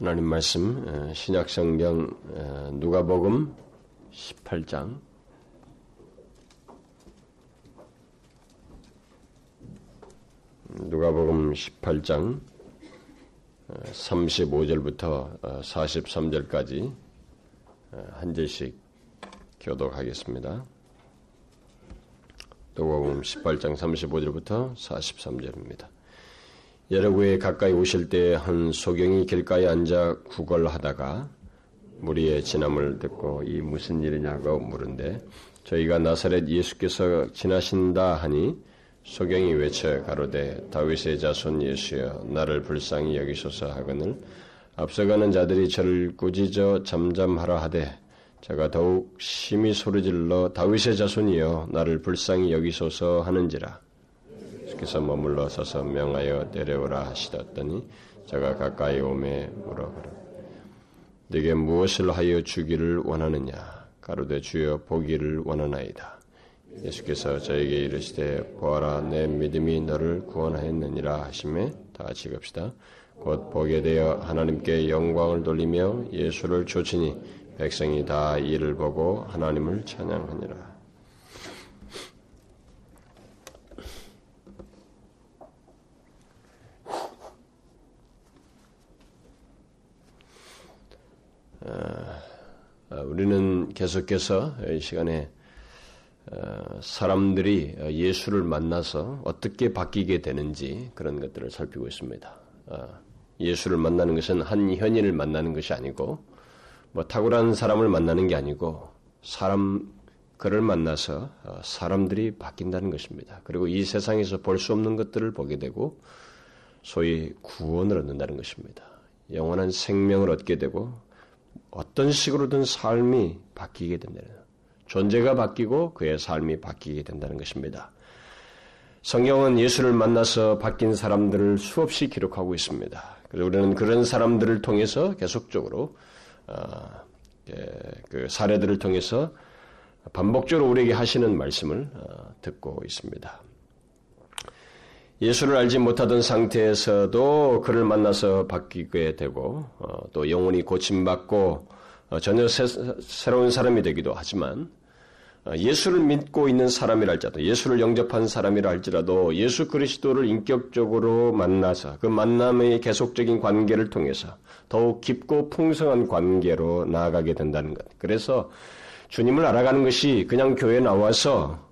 하나님 말씀 신약성경 누가복음 18장 누가복음 18장 35절부터 43절까지 한 절씩 교독하겠습니다. 누가복음 18장 35절부터 43절입니다. 여러 구에 가까이 오실 때 한 소경이 길가에 앉아 구걸하다가 무리의 진함을 듣고 이 무슨 일이냐고 물은데 저희가 나사렛 예수께서 지나신다 하니 소경이 외쳐 가로되 다윗의 자손 예수여 나를 불쌍히 여기소서 하거늘 앞서가는 자들이 저를 꾸짖어 잠잠하라 하되 제가 더욱 심히 소리질러 다윗의 자손이여 나를 불쌍히 여기소서 하는지라 주께서 머물러 서서 명하여 내려오라 하시더니 제가 가까이 오매 물어가라. 네게 무엇을 하여 주기를 원하느냐? 가로되 주여 보기를 원하나이다. 예수께서 저에게 이르시되 보아라 내 믿음이 너를 구원하였느니라 하심에 다 같이 갑시다. 곧 보게 되어 하나님께 영광을 돌리며 예수를 조치니 백성이 다 이를 보고 하나님을 찬양하니라. 어, 우리는 계속해서 이 시간에 어, 사람들이 예수를 만나서 어떻게 바뀌게 되는지 그런 것들을 살피고 있습니다. 어, 예수를 만나는 것은 한 현인을 만나는 것이 아니고 뭐 탁월한 사람을 만나는 게 아니고 사람 그를 만나서 사람들이 바뀐다는 것입니다. 그리고 이 세상에서 볼 수 없는 것들을 보게 되고 소위 구원을 얻는다는 것입니다. 영원한 생명을 얻게 되고 어떤 식으로든 삶이 바뀌게 된다는 존재가 바뀌고 그의 삶이 바뀌게 된다는 것입니다. 성경은 예수를 만나서 바뀐 사람들을 수없이 기록하고 있습니다. 그래서 우리는 그런 사람들을 통해서 계속적으로 어, 예, 그 사례들을 통해서 반복적으로 우리에게 하시는 말씀을 어, 듣고 있습니다. 예수를 알지 못하던 상태에서도 그를 만나서 바뀌게 되고 어, 또 영혼이 고침받고 어, 전혀 새, 로운 사람이 되기도 하지만 어, 예수를 믿고 있는 사람이라 할지라도 예수를 영접한 사람이라 할지라도 예수 그리스도를 인격적으로 만나서 그 만남의 계속적인 관계를 통해서 더욱 깊고 풍성한 관계로 나아가게 된다는 것. 그래서 주님을 알아가는 것이 그냥 교회에 나와서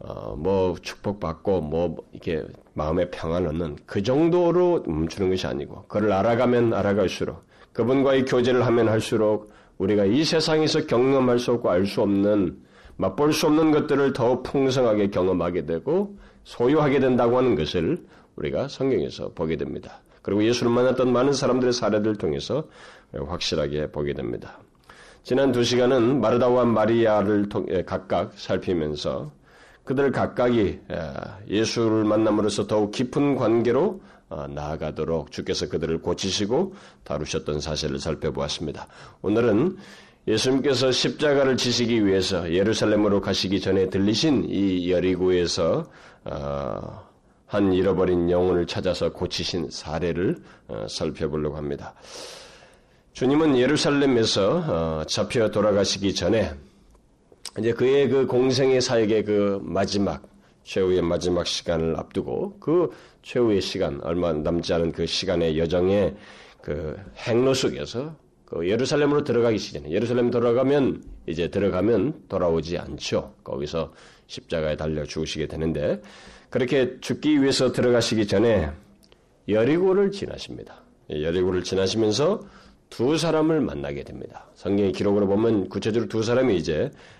어, 뭐 축복받고 뭐 이렇게 마음의 평안을 얻는 그 정도로 멈추는 것이 아니고 그를 알아가면 알아갈수록 그분과의 교제를 하면 할수록 우리가 이 세상에서 경험할 수 없고 알 수 없는 맛볼 수 없는 것들을 더 풍성하게 경험하게 되고 소유하게 된다고 하는 것을 우리가 성경에서 보게 됩니다. 그리고 예수를 만났던 많은 사람들의 사례들을 통해서 확실하게 보게 됩니다. 지난 두 시간은 마르다와 마리아를 각각 살피면서 그들 각각이 예수를 만남으로써 더욱 깊은 관계로 어, 나아가도록 주께서 그들을 고치시고 다루셨던 사실을 살펴보았습니다. 오늘은 예수님께서 십자가를 지시기 위해서 예루살렘으로 가시기 전에 들리신 이 여리고에서 어, 한 잃어버린 영혼을 찾아서 고치신 사례를 어, 살펴보려고 합니다. 주님은 예루살렘에서 잡혀 돌아가시기 전에 이제 그의 그 공생의 사역의 그 마지막 최후의 마지막 시간을 앞두고 그 최후의 시간 얼마 남지 않은 그 시간의 여정의 그 행로 속에서 그 예루살렘으로 들어가기 시전에 예루살렘 돌아가면 이제 들어가면 돌아오지 않죠. 거기서 십자가에 달려 죽으시게 되는데 그렇게 죽기 위해서 들어가시기 전에 여리고를 지나십니다. 여리고를 지나시면서 두 사람을 만나게 됩니다. 성경의 기록으로 보면 구체적으로 두 사람이 이제 어,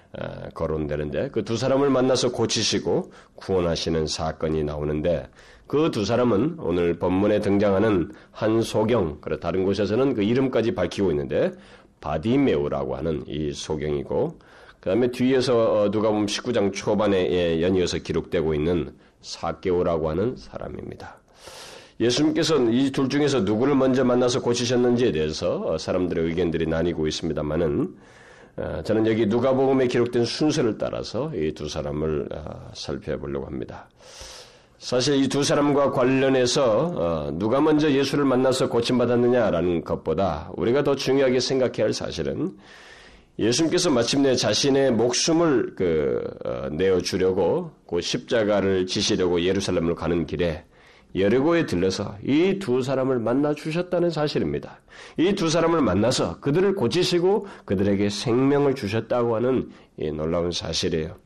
거론되는데 그 두 사람을 만나서 고치시고 구원하시는 사건이 나오는데 그 두 사람은 오늘 본문에 등장하는 한 소경, 그리고 다른 곳에서는 그 이름까지 밝히고 있는데 바디메우라고 하는 이 소경이고 그 다음에 뒤에서 어, 누가 보면 19장 초반에 예, 연이어서 기록되고 있는 사개오라고 하는 사람입니다. 예수님께서는 이 둘 중에서 누구를 먼저 만나서 고치셨는지에 대해서 어, 사람들의 의견들이 나뉘고 있습니다만은 어, 저는 여기 누가복음에 기록된 순서를 따라서 이 두 사람을 어, 살펴보려고 합니다. 사실 이 두 사람과 관련해서 어, 누가 먼저 예수를 만나서 고침받았느냐라는 것보다 우리가 더 중요하게 생각해야 할 사실은 예수님께서 마침내 자신의 목숨을 그 어, 내어 주려고 그 십자가를 지시려고 예루살렘으로 가는 길에 여리고에 들러서 이 두 사람을 만나 주셨다는 사실입니다. 이 두 사람을 만나서 그들을 고치시고 그들에게 생명을 주셨다고 하는 이 놀라운 사실이에요.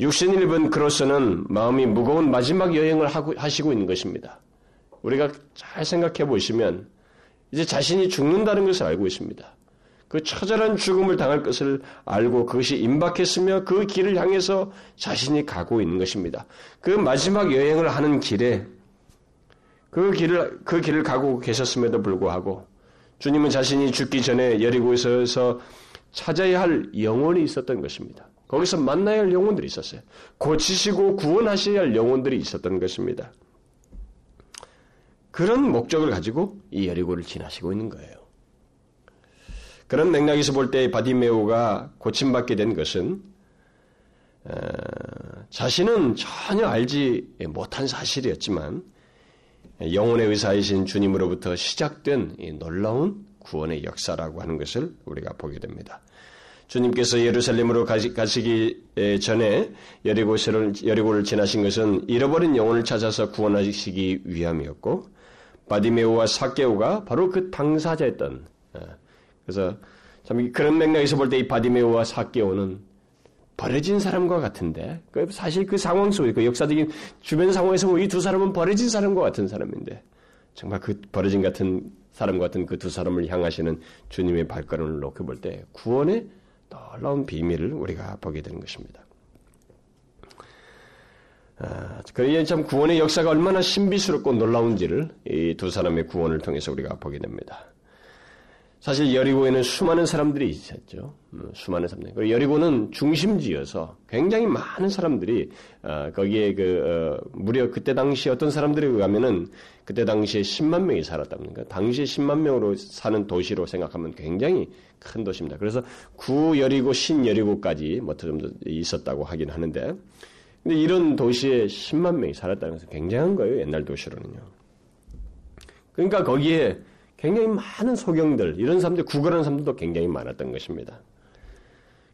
육신을 입은 그로서는 마음이 무거운 마지막 여행을 하고, 하시고 있는 것입니다. 우리가 잘 생각해 보시면 이제 자신이 죽는다는 것을 알고 있습니다. 그 처절한 죽음을 당할 것을 알고 그것이 임박했으며 그 길을 향해서 자신이 가고 있는 것입니다. 그 마지막 여행을 하는 길에 그 길을 그 길을 가고 계셨음에도 불구하고 주님은 자신이 죽기 전에 여리고에서 찾아야 할 영혼이 있었던 것입니다. 거기서 만나야 할 영혼들이 있었어요. 고치시고 구원하셔야 할 영혼들이 있었던 것입니다. 그런 목적을 가지고 이 여리고를 지나시고 있는 거예요. 그런 맥락에서 볼 때 바디메오가 고침받게 된 것은 어, 자신은 전혀 알지 못한 사실이었지만 영혼의 의사이신 주님으로부터 시작된 놀라운 구원의 역사라고 하는 것을 우리가 보게 됩니다. 주님께서 예루살렘으로 가시기 전에 여리고를, 여리고를 지나신 것은 잃어버린 영혼을 찾아서 구원하시기 위함이었고 바디메오와 사케오가 바로 그 당사자였던 어, 그래서 참 그런 맥락에서 볼 때 이 바디메오와 사케오는 버려진 사람과 같은데 그 사실 그 상황 속에 그 역사적인 주변 상황에서 이두 사람은 버려진 사람과 같은 사람인데 정말 그 버려진 같은 사람 같은 그 두 사람을 향하시는 주님의 발걸음을 놓고 볼 때 구원의 놀라운 비밀을 우리가 보게 되는 것입니다. 아, 그러기에 참 구원의 역사가 얼마나 신비스럽고 놀라운지를 이 두 사람의 구원을 통해서 우리가 보게 됩니다. 사실 여리고에는 수많은 사람들이 있었죠. 음, 수많은 사람들. 여리고는 중심지여서 굉장히 많은 사람들이 어, 거기에 그 어, 무려 그때 당시 어떤 사람들에 의하면은 그때 당시에 10만 명이 살았답니다. 당시에 10만 명으로 사는 도시로 생각하면 굉장히 큰 도시입니다. 그래서 구 여리고 신 여리고까지 뭐좀 있었다고 하긴 하는데 근데 이런 도시에 10만 명이 살았다는 것은 굉장한 거예요. 옛날 도시로는요. 그러니까 거기에 굉장히 많은 소경들, 이런 사람들, 구걸하는 사람들도 굉장히 많았던 것입니다.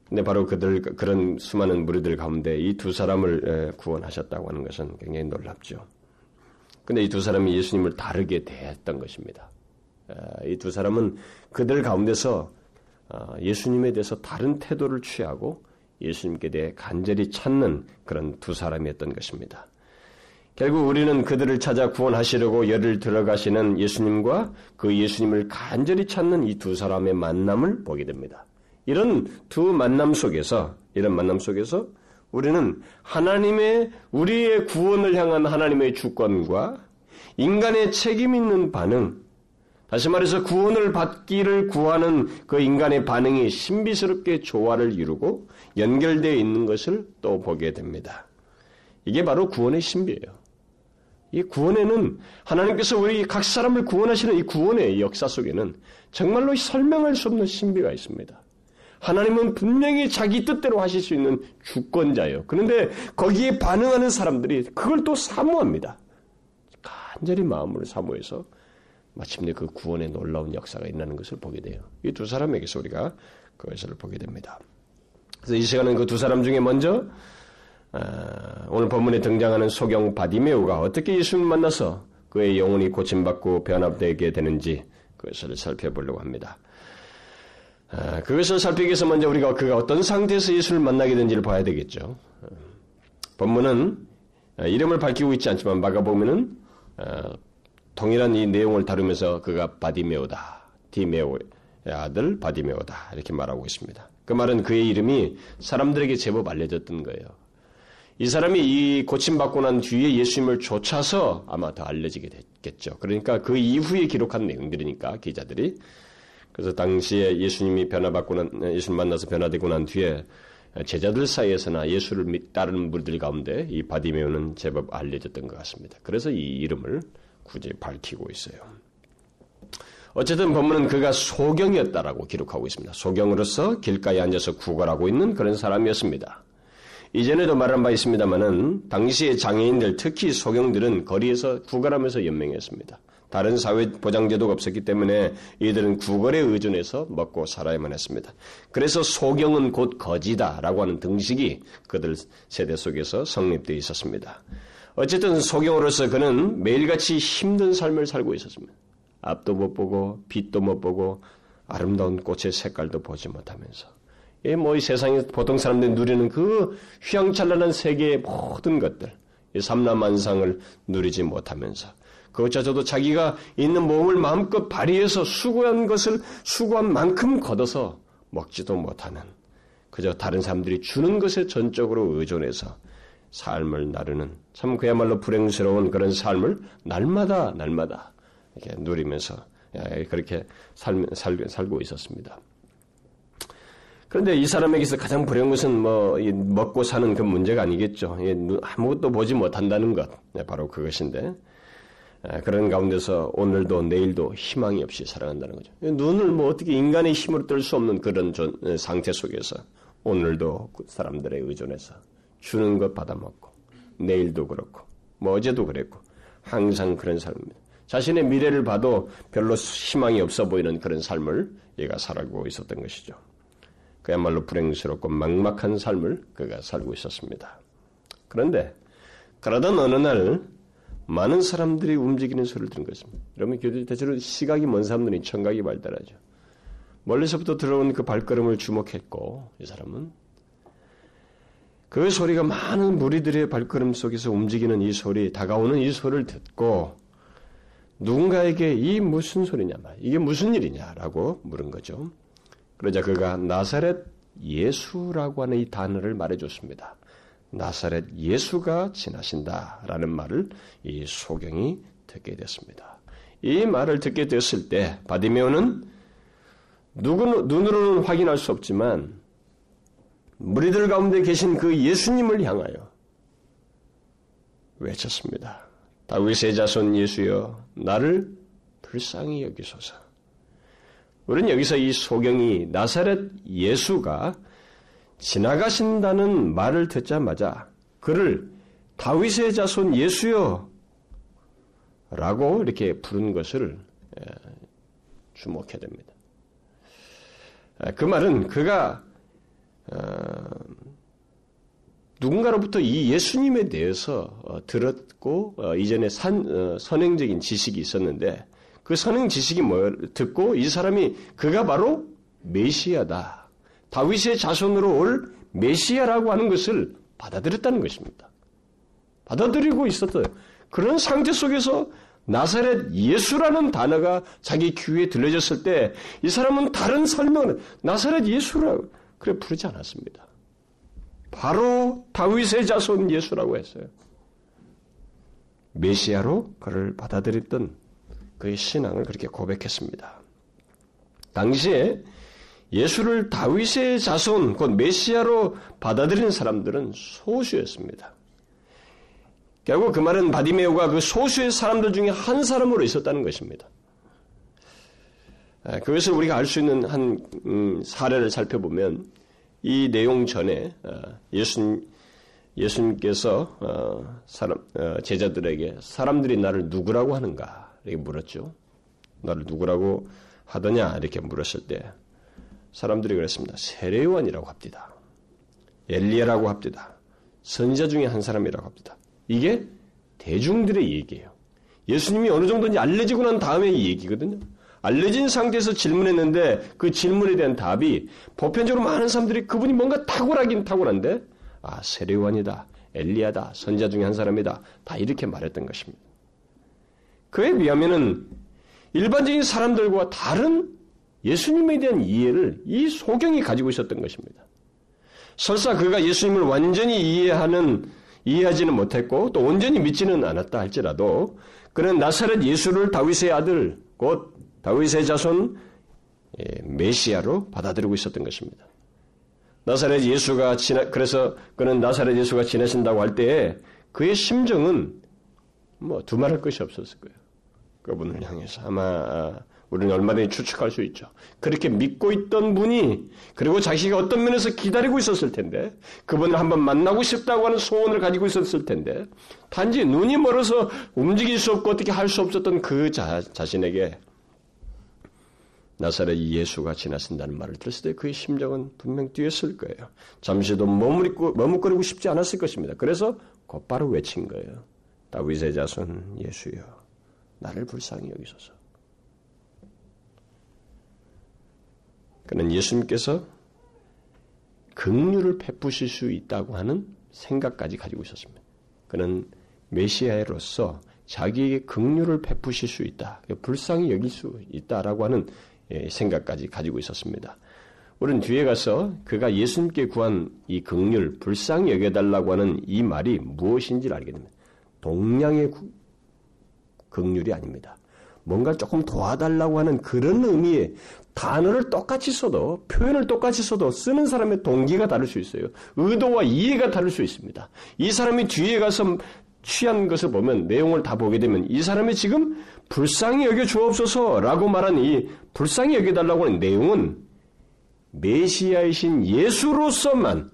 근데 바로 그들, 그런 수많은 무리들 가운데 이 두 사람을 구원하셨다고 하는 것은 굉장히 놀랍죠. 근데 이 두 사람이 예수님을 다르게 대했던 것입니다. 이 두 사람은 그들 가운데서 어, 예수님에 대해서 다른 태도를 취하고 예수님께 대해 간절히 찾는 그런 두 사람이었던 것입니다. 결국 우리는 그들을 찾아 구원하시려고 열을 들어가시는 예수님과 그 예수님을 간절히 찾는 이 두 사람의 만남을 보게 됩니다. 이런 두 만남 속에서, 이런 만남 속에서 우리는 하나님의, 우리의 구원을 향한 하나님의 주권과 인간의 책임 있는 반응, 다시 말해서 구원을 받기를 구하는 그 인간의 반응이 신비스럽게 조화를 이루고 연결되어 있는 것을 또 보게 됩니다. 이게 바로 구원의 신비예요. 이 구원에는 하나님께서 우리 각 사람을 구원하시는 이 구원의 역사 속에는 정말로 설명할 수 없는 신비가 있습니다. 하나님은 분명히 자기 뜻대로 하실 수 있는 주권자예요. 그런데 거기에 반응하는 사람들이 그걸 또 사모합니다. 간절히 마음으로 사모해서 마침내 그 구원의 놀라운 역사가 일어나는 것을 보게 돼요. 이 두 사람에게서 우리가 그것을 보게 됩니다. 그래서 이 시간은 그 두 사람 중에 먼저 아, 오늘 본문에 등장하는 소경 바디메우가 어떻게 예수님을 만나서 그의 영혼이 고침받고 변화되게 되는지 그것을 살펴보려고 합니다. 아, 그것을 살피기 위해서 먼저 우리가 그가 어떤 상태에서 예수를 만나게 된지를 봐야 되겠죠. 본문은 이름을 밝히고 있지 않지만 마가보면은 동일한 이 내용을 다루면서 그가 바디메오다, 디메오의 아들 바디메오다 이렇게 말하고 있습니다. 그 말은 그의 이름이 사람들에게 제법 알려졌던 거예요. 이 사람이 이 고침받고 난 뒤에 예수님을 쫓아서 아마 더 알려지게 됐겠죠. 그러니까 그 이후에 기록한 내용들이니까 기자들이 그래서 당시에 예수님이 변화받고 난 예수님 만나서 변화되고 난 뒤에 제자들 사이에서나 예수를 따르는 분들 가운데 이 바디메오는 제법 알려졌던 것 같습니다. 그래서 이 이름을 굳이 밝히고 있어요. 어쨌든 본문은 그가 소경이었다라고 기록하고 있습니다. 소경으로서 길가에 앉아서 구걸하고 있는 그런 사람이었습니다. 이전에도 말한 바 있습니다만은 당시의 장애인들 특히 소경들은 거리에서 구걸하면서 연명했습니다. 다른 사회 보장 제도가 없었기 때문에 이들은 구걸에 의존해서 먹고 살아야만 했습니다. 그래서 소경은 곧 거지다라고 하는 등식이 그들 세대 속에서 성립되어 있었습니다. 어쨌든 소경으로서 그는 매일같이 힘든 삶을 살고 있었습니다. 앞도 못 보고 빛도 못 보고 아름다운 꽃의 색깔도 보지 못하면서 뭐이 세상에 보통 사람들이 누리는 그 휘황찬란한 세계의 모든 것들, 이 삼라만상을 누리지 못하면서 그것조차도 자기가 있는 몸을 마음껏 발휘해서 수고한 것을 수고한 만큼 걷어서 먹지도 못하는 그저 다른 사람들이 주는 것에 전적으로 의존해서 삶을 나르는 참 그야말로 불행스러운 그런 삶을 날마다 날마다 이렇게 누리면서 그렇게 살, 살, 살고 있었습니다. 그런데 이 사람에게서 가장 불행한 것은 뭐 먹고 사는 그 문제가 아니겠죠. 아무것도 보지 못한다는 것, 네, 바로 그것인데 그런 가운데서 오늘도 내일도 희망이 없이 살아간다는 거죠. 눈을 뭐 어떻게 인간의 힘으로 뜰 수 없는 그런 상태 속에서 오늘도 그 사람들의 의존해서 주는 것 받아먹고 내일도 그렇고 뭐 어제도 그랬고 항상 그런 삶입니다. 자신의 미래를 봐도 별로 희망이 없어 보이는 그런 삶을 얘가 살아가고 있었던 것이죠. 그야말로 불행스럽고 막막한 삶을 그가 살고 있었습니다. 그런데 그러던 어느 날 많은 사람들이 움직이는 소리를 들은 것입니다. 여러분 대체로 시각이 먼 사람들이 청각이 발달하죠. 멀리서부터 들어온 그 발걸음을 주목했고 이 사람은 그 소리가 많은 무리들의 발걸음 속에서 움직이는 이 소리, 다가오는 이 소리를 듣고 누군가에게 이 무슨 소리냐, 이게 무슨 일이냐라고 물은 거죠. 그러자 그가 나사렛 예수라고 하는 이 단어를 말해줬습니다. 나사렛 예수가 지나신다라는 말을 이 소경이 듣게 됐습니다. 이 말을 듣게 됐을 때 바디메오는 눈으로는 확인할 수 없지만 무리들 가운데 계신 그 예수님을 향하여 외쳤습니다. 다윗의 자손 예수여 나를 불쌍히 여기소서. 우리는 여기서 이 소경이 나사렛 예수가 지나가신다는 말을 듣자마자 그를 다윗의 자손 예수여 라고 이렇게 부른 것을 주목해야 됩니다. 그 말은 그가 어, 누군가로부터 이 예수님에 대해서 어, 들었고 어, 이전에 산, 선행적인 지식이 있었는데 그 선행 지식이 뭐 듣고 이 사람이 그가 바로 메시아다. 다윗의 자손으로 올 메시아라고 하는 것을 받아들였다는 것입니다. 받아들이고 있었어요. 그런 상태 속에서 나사렛 예수라는 단어가 자기 귀에 들려졌을 때 이 사람은 다른 설명을 나사렛 예수라 그래 부르지 않았습니다. 바로 다윗의 자손 예수라고 했어요. 메시아로 그를 받아들였던 그의 신앙을 그렇게 고백했습니다. 당시에 예수를 다윗의 자손, 곧 메시아로 받아들이는 사람들은 소수였습니다. 결국 그 말은 바디메오가 그 소수의 사람들 중에 한 사람으로 있었다는 것입니다. 아, 그것을 우리가 알 수 있는 한 음, 사례를 살펴보면 이 내용 전에 어, 예수 예수님께서 어, 사람 어, 제자들에게 사람들이 나를 누구라고 하는가 이렇게 물었죠. 나를 누구라고 하더냐 이렇게 물었을 때 사람들이 그랬습니다. 세례요한이라고 합디다. 엘리야라고 합디다. 선자 중에 한 사람이라고 합디다. 이게 대중들의 얘기예요. 예수님이 어느 정도인지 알려지고 난 다음에 이 얘기거든요. 알려진 상태에서 질문했는데 그 질문에 대한 답이 보편적으로 많은 사람들이 그분이 뭔가 탁월하긴 탁월한데 아 세례관이다, 엘리야다, 선자 중에 한 사람이다 다 이렇게 말했던 것입니다. 그에 비하면은 일반적인 사람들과 다른 예수님에 대한 이해를 이 소경이 가지고 있었던 것입니다. 설사 그가 예수님을 완전히 이해하는 이해하지는 못했고 또 온전히 믿지는 않았다 할지라도 그는 나사렛 예수를 다윗의 아들 곧 다윗의 자손 예, 메시아로 받아들이고 있었던 것입니다. 나사렛 예수가 지나 그래서 그는 나사렛 예수가 지나신다고 할 때에 그의 심정은 뭐 두말할 것이 없었을 거예요. 그분을 향해서 아마 우리는 얼마든지 추측할 수 있죠. 그렇게 믿고 있던 분이 그리고 자기가 어떤 면에서 기다리고 있었을 텐데 그분을 한번 만나고 싶다고 하는 소원을 가지고 있었을 텐데 단지 눈이 멀어서 움직일 수 없고 어떻게 할 수 없었던 그 자, 자신에게 나사렛 예수가 지나신다는 말을 들었을 때 그의 심정은 분명 뛰었을 거예요. 잠시도 머무르고, 머뭇거리고 싶지 않았을 것입니다. 그래서 곧바로 외친 거예요. 다윗의 자손 예수여, 나를 불쌍히 여기소서. 그는 예수님께서 긍휼을 베푸실 수 있다고 하는 생각까지 가지고 있었습니다. 그는 메시아로서 자기에게 긍휼을 베푸실 수 있다, 불쌍히 여길 수 있다라고 하는 예, 생각까지 가지고 있었습니다. 우리는 뒤에 가서 그가 예수님께 구한 이 긍휼, 불쌍히 여겨달라고 하는 이 말이 무엇인지를 알게 됩니다. 동량의 긍휼이 아닙니다. 뭔가 조금 도와달라고 하는 그런 의미의 단어를 똑같이 써도 표현을 똑같이 써도 쓰는 사람의 동기가 다를 수 있어요. 의도와 이해가 다를 수 있습니다. 이 사람이 뒤에 가서 취한 것을 보면 내용을 다 보게 되면 이 사람이 지금 불쌍히 여겨 주옵소서라고 말한 이 불쌍히 여겨 달라고 하는 내용은 메시아이신 예수로서만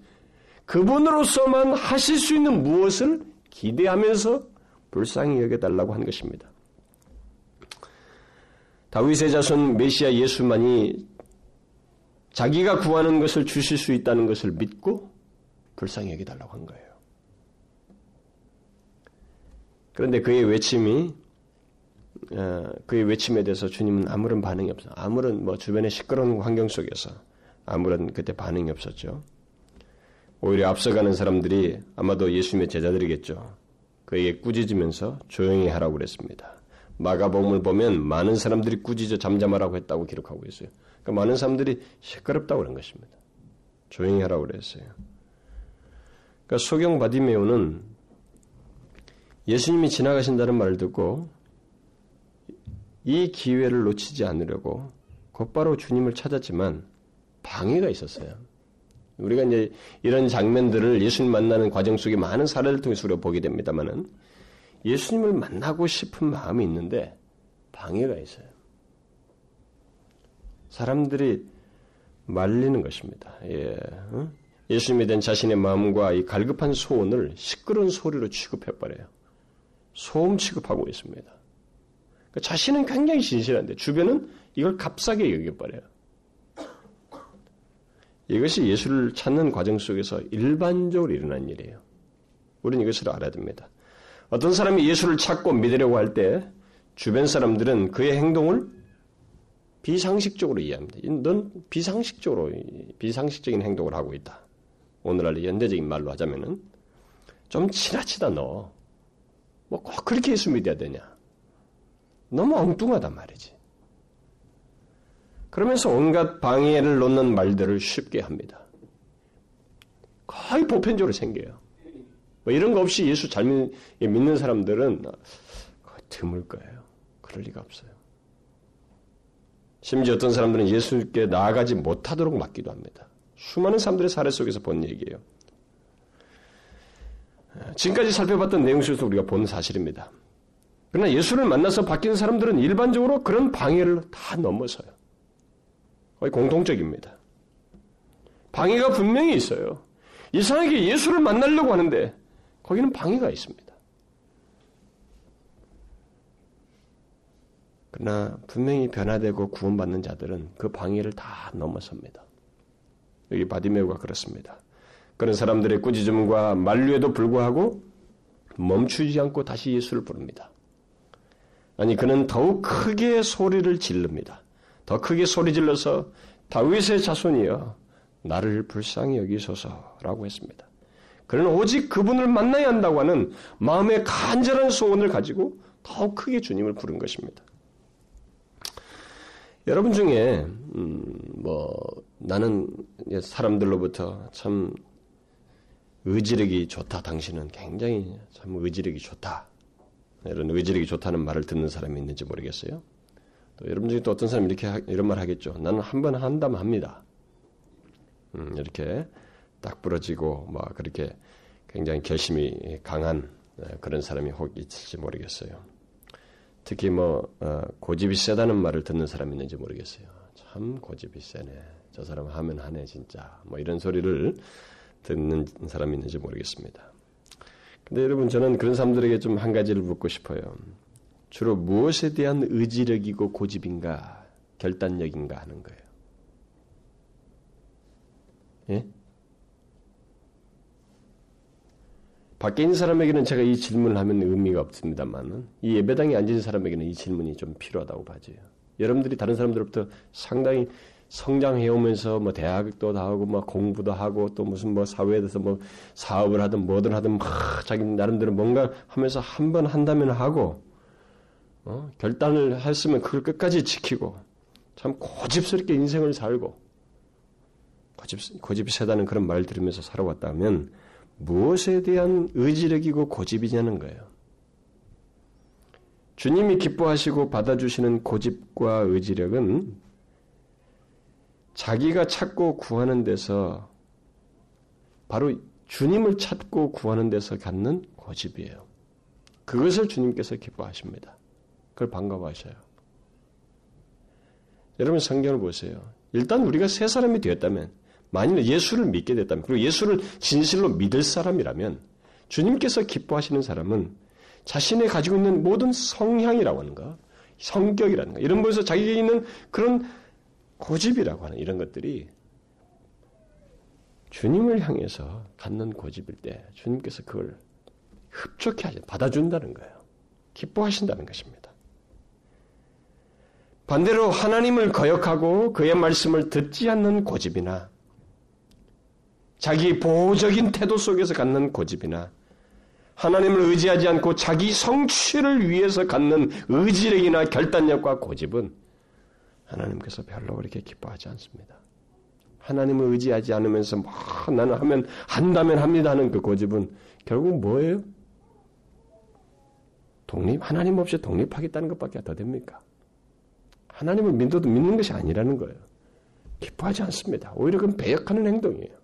그분으로서만 하실 수 있는 무엇을 기대하면서 불쌍히 여겨 달라고 한 것입니다. 다윗의 자손 메시아 예수만이 자기가 구하는 것을 주실 수 있다는 것을 믿고 불쌍히 여겨달라고 한 거예요. 그런데 그의 외침이 어, 그의 외침에 대해서 주님은 아무런 반응이 없어. 아무런 뭐 주변의 시끄러운 환경 속에서 아무런 그때 반응이 없었죠. 오히려 앞서가는 사람들이 아마도 예수님의 제자들이겠죠. 그에게 꾸짖으면서 조용히 하라고 그랬습니다. 마가복음을 보면 많은 사람들이 꾸짖어 잠잠하라고 했다고 기록하고 있어요. 그러니까 많은 사람들이 시끄럽다고 그런 것입니다. 조용히 하라고 그랬어요. 그러니까 소경 바디메오는 예수님이 지나가신다는 말을 듣고 이 기회를 놓치지 않으려고 곧바로 주님을 찾았지만 방해가 있었어요. 우리가 이제 이런 장면들을 예수님 만나는 과정 속에 많은 사례를 통해서 우리가 보게 됩니다만은 예수님을 만나고 싶은 마음이 있는데 방해가 있어요. 사람들이 말리는 것입니다. 예. 예수님에 대한 자신의 마음과 이 갈급한 소원을 시끄러운 소리로 취급해버려요. 소음 취급하고 있습니다. 그러니까 자신은 굉장히 진실한데 주변은 이걸 값싸게 여겨버려요. 이것이 예수를 찾는 과정 속에서 일반적으로 일어난 일이에요. 우리는 이것을 알아야 됩니다. 어떤 사람이 예수를 찾고 믿으려고 할 때 주변 사람들은 그의 행동을 비상식적으로 이해합니다. 넌 비상식적으로 비상식적인 행동을 하고 있다. 오늘날 현대적인 말로 하자면은 좀 지나치다 너. 뭐 꼭 그렇게 예수 믿어야 되냐? 너무 엉뚱하단 말이지. 그러면서 온갖 방해를 놓는 말들을 쉽게 합니다. 거의 보편적으로 생겨요. 뭐 이런 거 없이 예수 잘 믿 는 사람들은 드물 거예요. 그럴 리가 없어요. 심지어 어떤 사람들은 예수께 나아가지 못하도록 막기도 합니다. 수많은 사람들의 사례 속에서 본 얘기예요. 지금까지 살펴봤던 내용 속에서 우리가 본 사실입니다. 그러나 예수를 만나서 바뀐 사람들은 일반적으로 그런 방해를 다 넘어서요. 거의 공통적입니다. 방해가 분명히 있어요. 이상하게 예수를 만나려고 하는데 거기는 방해가 있습니다. 그러나 분명히 변화되고 구원받는 자들은 그 방해를 다 넘어섭니다. 여기 바디메우가 그렇습니다. 그런 사람들의 꾸짖음과 만류에도 불구하고 멈추지 않고 다시 예수를 부릅니다. 아니 그는 더욱 크게 소리를 질릅니다. 더 크게 소리 질러서 다윗의 자손이여 나를 불쌍히 여기소서라고 했습니다. 그는 오직 그분을 만나야 한다고 하는 마음의 간절한 소원을 가지고 더욱 크게 주님을 부른 것입니다. 여러분 중에 음, 뭐 나는 사람들로부터 참 의지력이 좋다. 당신은 굉장히 참 의지력이 좋다. 이런 의지력이 좋다는 말을 듣는 사람이 있는지 모르겠어요. 또 여러분 중에 또 어떤 사람이 이렇게 하, 이런 말 하겠죠. 나는 한 번 한다면 합니다. 음, 이렇게 딱 부러지고 막 그렇게 굉장히 결심이 강한 네, 그런 사람이 혹 있을지 모르겠어요. 특히 뭐 어, 고집이 세다는 말을 듣는 사람이 있는지 모르겠어요. 참 고집이 세네. 저 사람 하면 하네 진짜. 뭐 이런 소리를 듣는 사람이 있는지 모르겠습니다. 근데 여러분 저는 그런 사람들에게 좀 한 가지를 묻고 싶어요. 주로 무엇에 대한 의지력이고 고집인가 결단력인가 하는 거예요. 예? 밖에 있는 사람에게는 제가 이 질문을 하면 의미가 없습니다만은 이 예배당에 앉은 사람에게는 이 질문이 좀 필요하다고 봐져요. 여러분들이 다른 사람들로부터 상당히 성장해 오면서 뭐 대학도 나오고 뭐 공부도 하고 또 무슨 뭐 사회에 대해서 뭐 사업을 하든 뭐든 하든 막 자기 나름대로 뭔가 하면서 한 번 한다면 하고 어? 결단을 했으면 그걸 끝까지 지키고 참 고집스럽게 인생을 살고 고집 고집이 세다는 그런 말 들으면서 살아왔다면 무엇에 대한 의지력이고 고집이냐는 거예요. 주님이 기뻐하시고 받아주시는 고집과 의지력은 자기가 찾고 구하는 데서 바로 주님을 찾고 구하는 데서 갖는 고집이에요. 그것을 주님께서 기뻐하십니다. 그걸 반가워하셔요. 여러분 성경을 보세요. 일단 우리가 새 사람이 되었다면 만일 예수를 믿게 됐다면 그리고 예수를 진실로 믿을 사람이라면 주님께서 기뻐하시는 사람은 자신이 가지고 있는 모든 성향이라고 하는 거, 성격이라는 거, 이런 것에서 자기에게 있는 그런 고집이라고 하는 이런 것들이 주님을 향해서 갖는 고집일 때 주님께서 그걸 흡족해 하시 받아준다는 거예요. 기뻐하신다는 것입니다. 반대로 하나님을 거역하고 그의 말씀을 듣지 않는 고집이나 자기 보호적인 태도 속에서 갖는 고집이나 하나님을 의지하지 않고 자기 성취를 위해서 갖는 의지력이나 결단력과 고집은 하나님께서 별로 그렇게 기뻐하지 않습니다. 하나님을 의지하지 않으면서 뭐 나는 하면 한다면 합니다 하는 그 고집은 결국 뭐예요? 독립 하나님 없이 독립하겠다는 것밖에 더 됩니까? 하나님을 믿어도 믿는 것이 아니라는 거예요. 기뻐하지 않습니다. 오히려 그건 배역하는 행동이에요.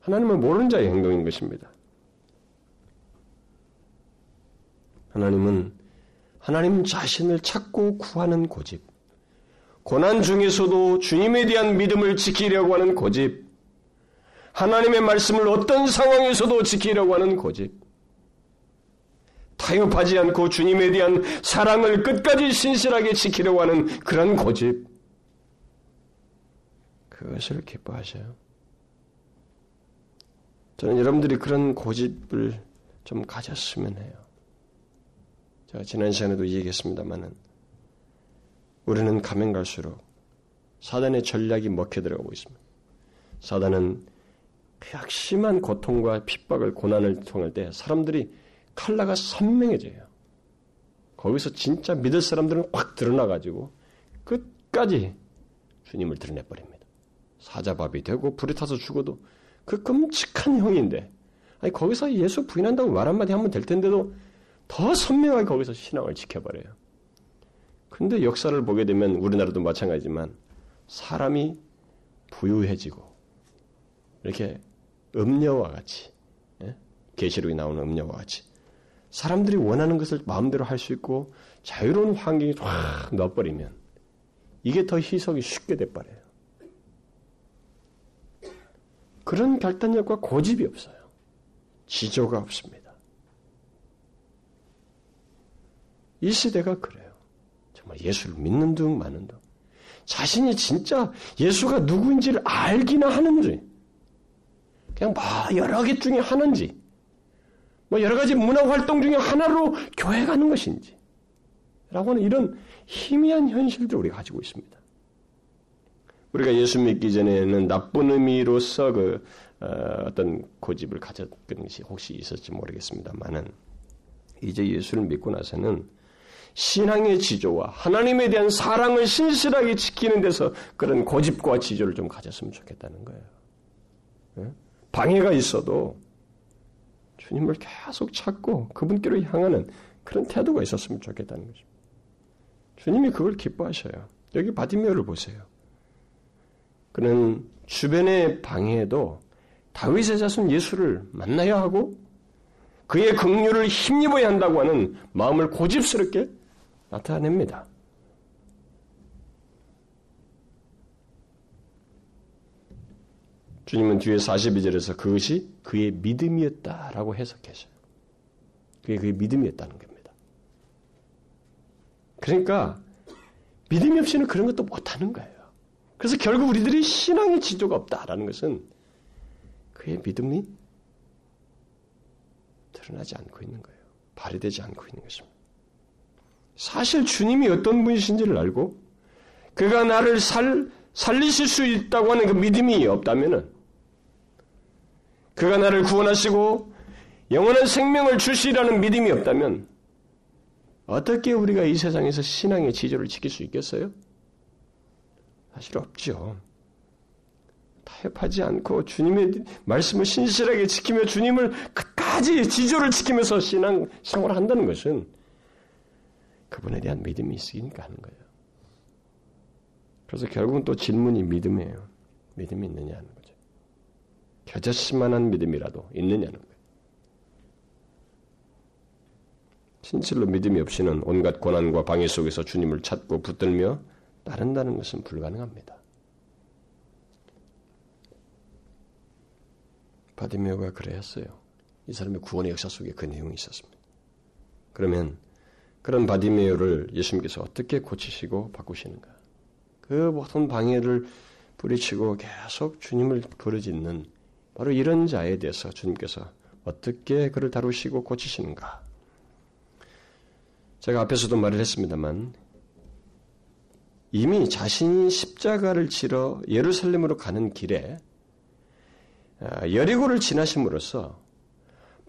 하나님을 모르는 자의 행동인 것입니다. 하나님은 하나님 자신을 찾고 구하는 고집, 고난 중에서도 주님에 대한 믿음을 지키려고 하는 고집, 하나님의 말씀을 어떤 상황에서도 지키려고 하는 고집, 타협하지 않고 주님에 대한 사랑을 끝까지 신실하게 지키려고 하는 그런 고집, 그것을 기뻐하셔요. 저는 여러분들이 그런 고집을 좀 가졌으면 해요. 제가 지난 시간에도 얘기했습니다만은 우리는 가면 갈수록 사단의 전략이 먹혀 들어가고 있습니다. 사단은 그약심한 고통과 핍박을 고난을 통할 때 사람들이 칼라가 선명해져요. 거기서 진짜 믿을 사람들은 확 드러나가지고 끝까지 주님을 드러내버립니다. 사자밥이 되고 불에 타서 죽어도 그 끔찍한 형인데, 아니, 거기서 예수 부인한다고 말 한마디 하면 될 텐데도 더 선명하게 거기서 신앙을 지켜버려요. 근데 역사를 보게 되면 우리나라도 마찬가지지만 사람이 부유해지고 이렇게 음녀와 같이 예? 계시록에 나오는 음녀와 같이 사람들이 원하는 것을 마음대로 할 수 있고 자유로운 환경이 확 넣어버리면 이게 더 희석이 쉽게 돼버려요. 그런 결단력과 고집이 없어요. 지조가 없습니다. 이 시대가 그래요. 정말 예수를 믿는 둥 마는 둥. 자신이 진짜 예수가 누구인지를 알기나 하는지, 그냥 뭐 여러 개 중에 하는지, 뭐 여러 가지 문화 활동 중에 하나로 교회 가는 것인지, 라고 하는 이런 희미한 현실들을 우리가 가지고 있습니다. 우리가 예수 믿기 전에는 나쁜 의미로서 그 어, 떤 고집을 가졌던 것이 혹시 있었지 모르겠습니다만은 이제 예수를 믿고 나서는 신앙의 지조와 하나님에 대한 사랑을 신실하게 지키는 데서 그런 고집과 지조를 좀 가졌으면 좋겠다는 거예요. 예? 방해가 있어도 주님을 계속 찾고 그분께로 향하는 그런 태도가 있었으면 좋겠다는 것입니다. 주님이 그걸 기뻐하셔요. 여기 바디메어를 보세요. 그는 주변의 방해에도 다윗의 자손 예수를 만나야 하고 그의 긍휼을 힘입어야 한다고 하는 마음을 고집스럽게 나타냅니다. 주님은 뒤에 42절에서 그것이 그의 믿음이었다라고 해석했어요. 그게 그의 믿음이었다는 겁니다. 그러니까 믿음이 없이는 그런 것도 못하는 거예요. 그래서 결국 우리들이 신앙의 지조가 없다라는 것은 그의 믿음이 드러나지 않고 있는 거예요. 발휘되지 않고 있는 것입니다. 사실 주님이 어떤 분이신지를 알고 그가 나를 살, 살리실 수 있다고 하는 그 믿음이 없다면은 그가 나를 구원하시고 영원한 생명을 주시라는 믿음이 없다면 어떻게 우리가 이 세상에서 신앙의 지조를 지킬 수 있겠어요? 사실 없죠. 타협하지 않고 주님의 말씀을 신실하게 지키며 주님을 끝까지 지조를 지키면서 신앙 생활을 한다는 것은 그분에 대한 믿음이 있으니까 하는 거예요. 그래서 결국은 또 질문이 믿음이에요. 믿음이 있느냐 하는 거죠. 겨자씨만한 믿음이라도 있느냐는 거예요. 진실로 믿음이 없이는 온갖 고난과 방해 속에서 주님을 찾고 붙들며 따른다는 것은 불가능합니다. 바디메오가 그래 했어요. 이 사람의 구원의 역사 속에 그 내용이 있었습니다. 그러면 그런 바디메오를 예수님께서 어떻게 고치시고 바꾸시는가? 그 모든 방해를 부딪히고 계속 주님을 부르짖는 바로 이런 자에 대해서 주님께서 어떻게 그를 다루시고 고치시는가? 제가 앞에서도 말을 했습니다만 이미 자신이 십자가를 지러 예루살렘으로 가는 길에 아, 여리고를 지나심으로써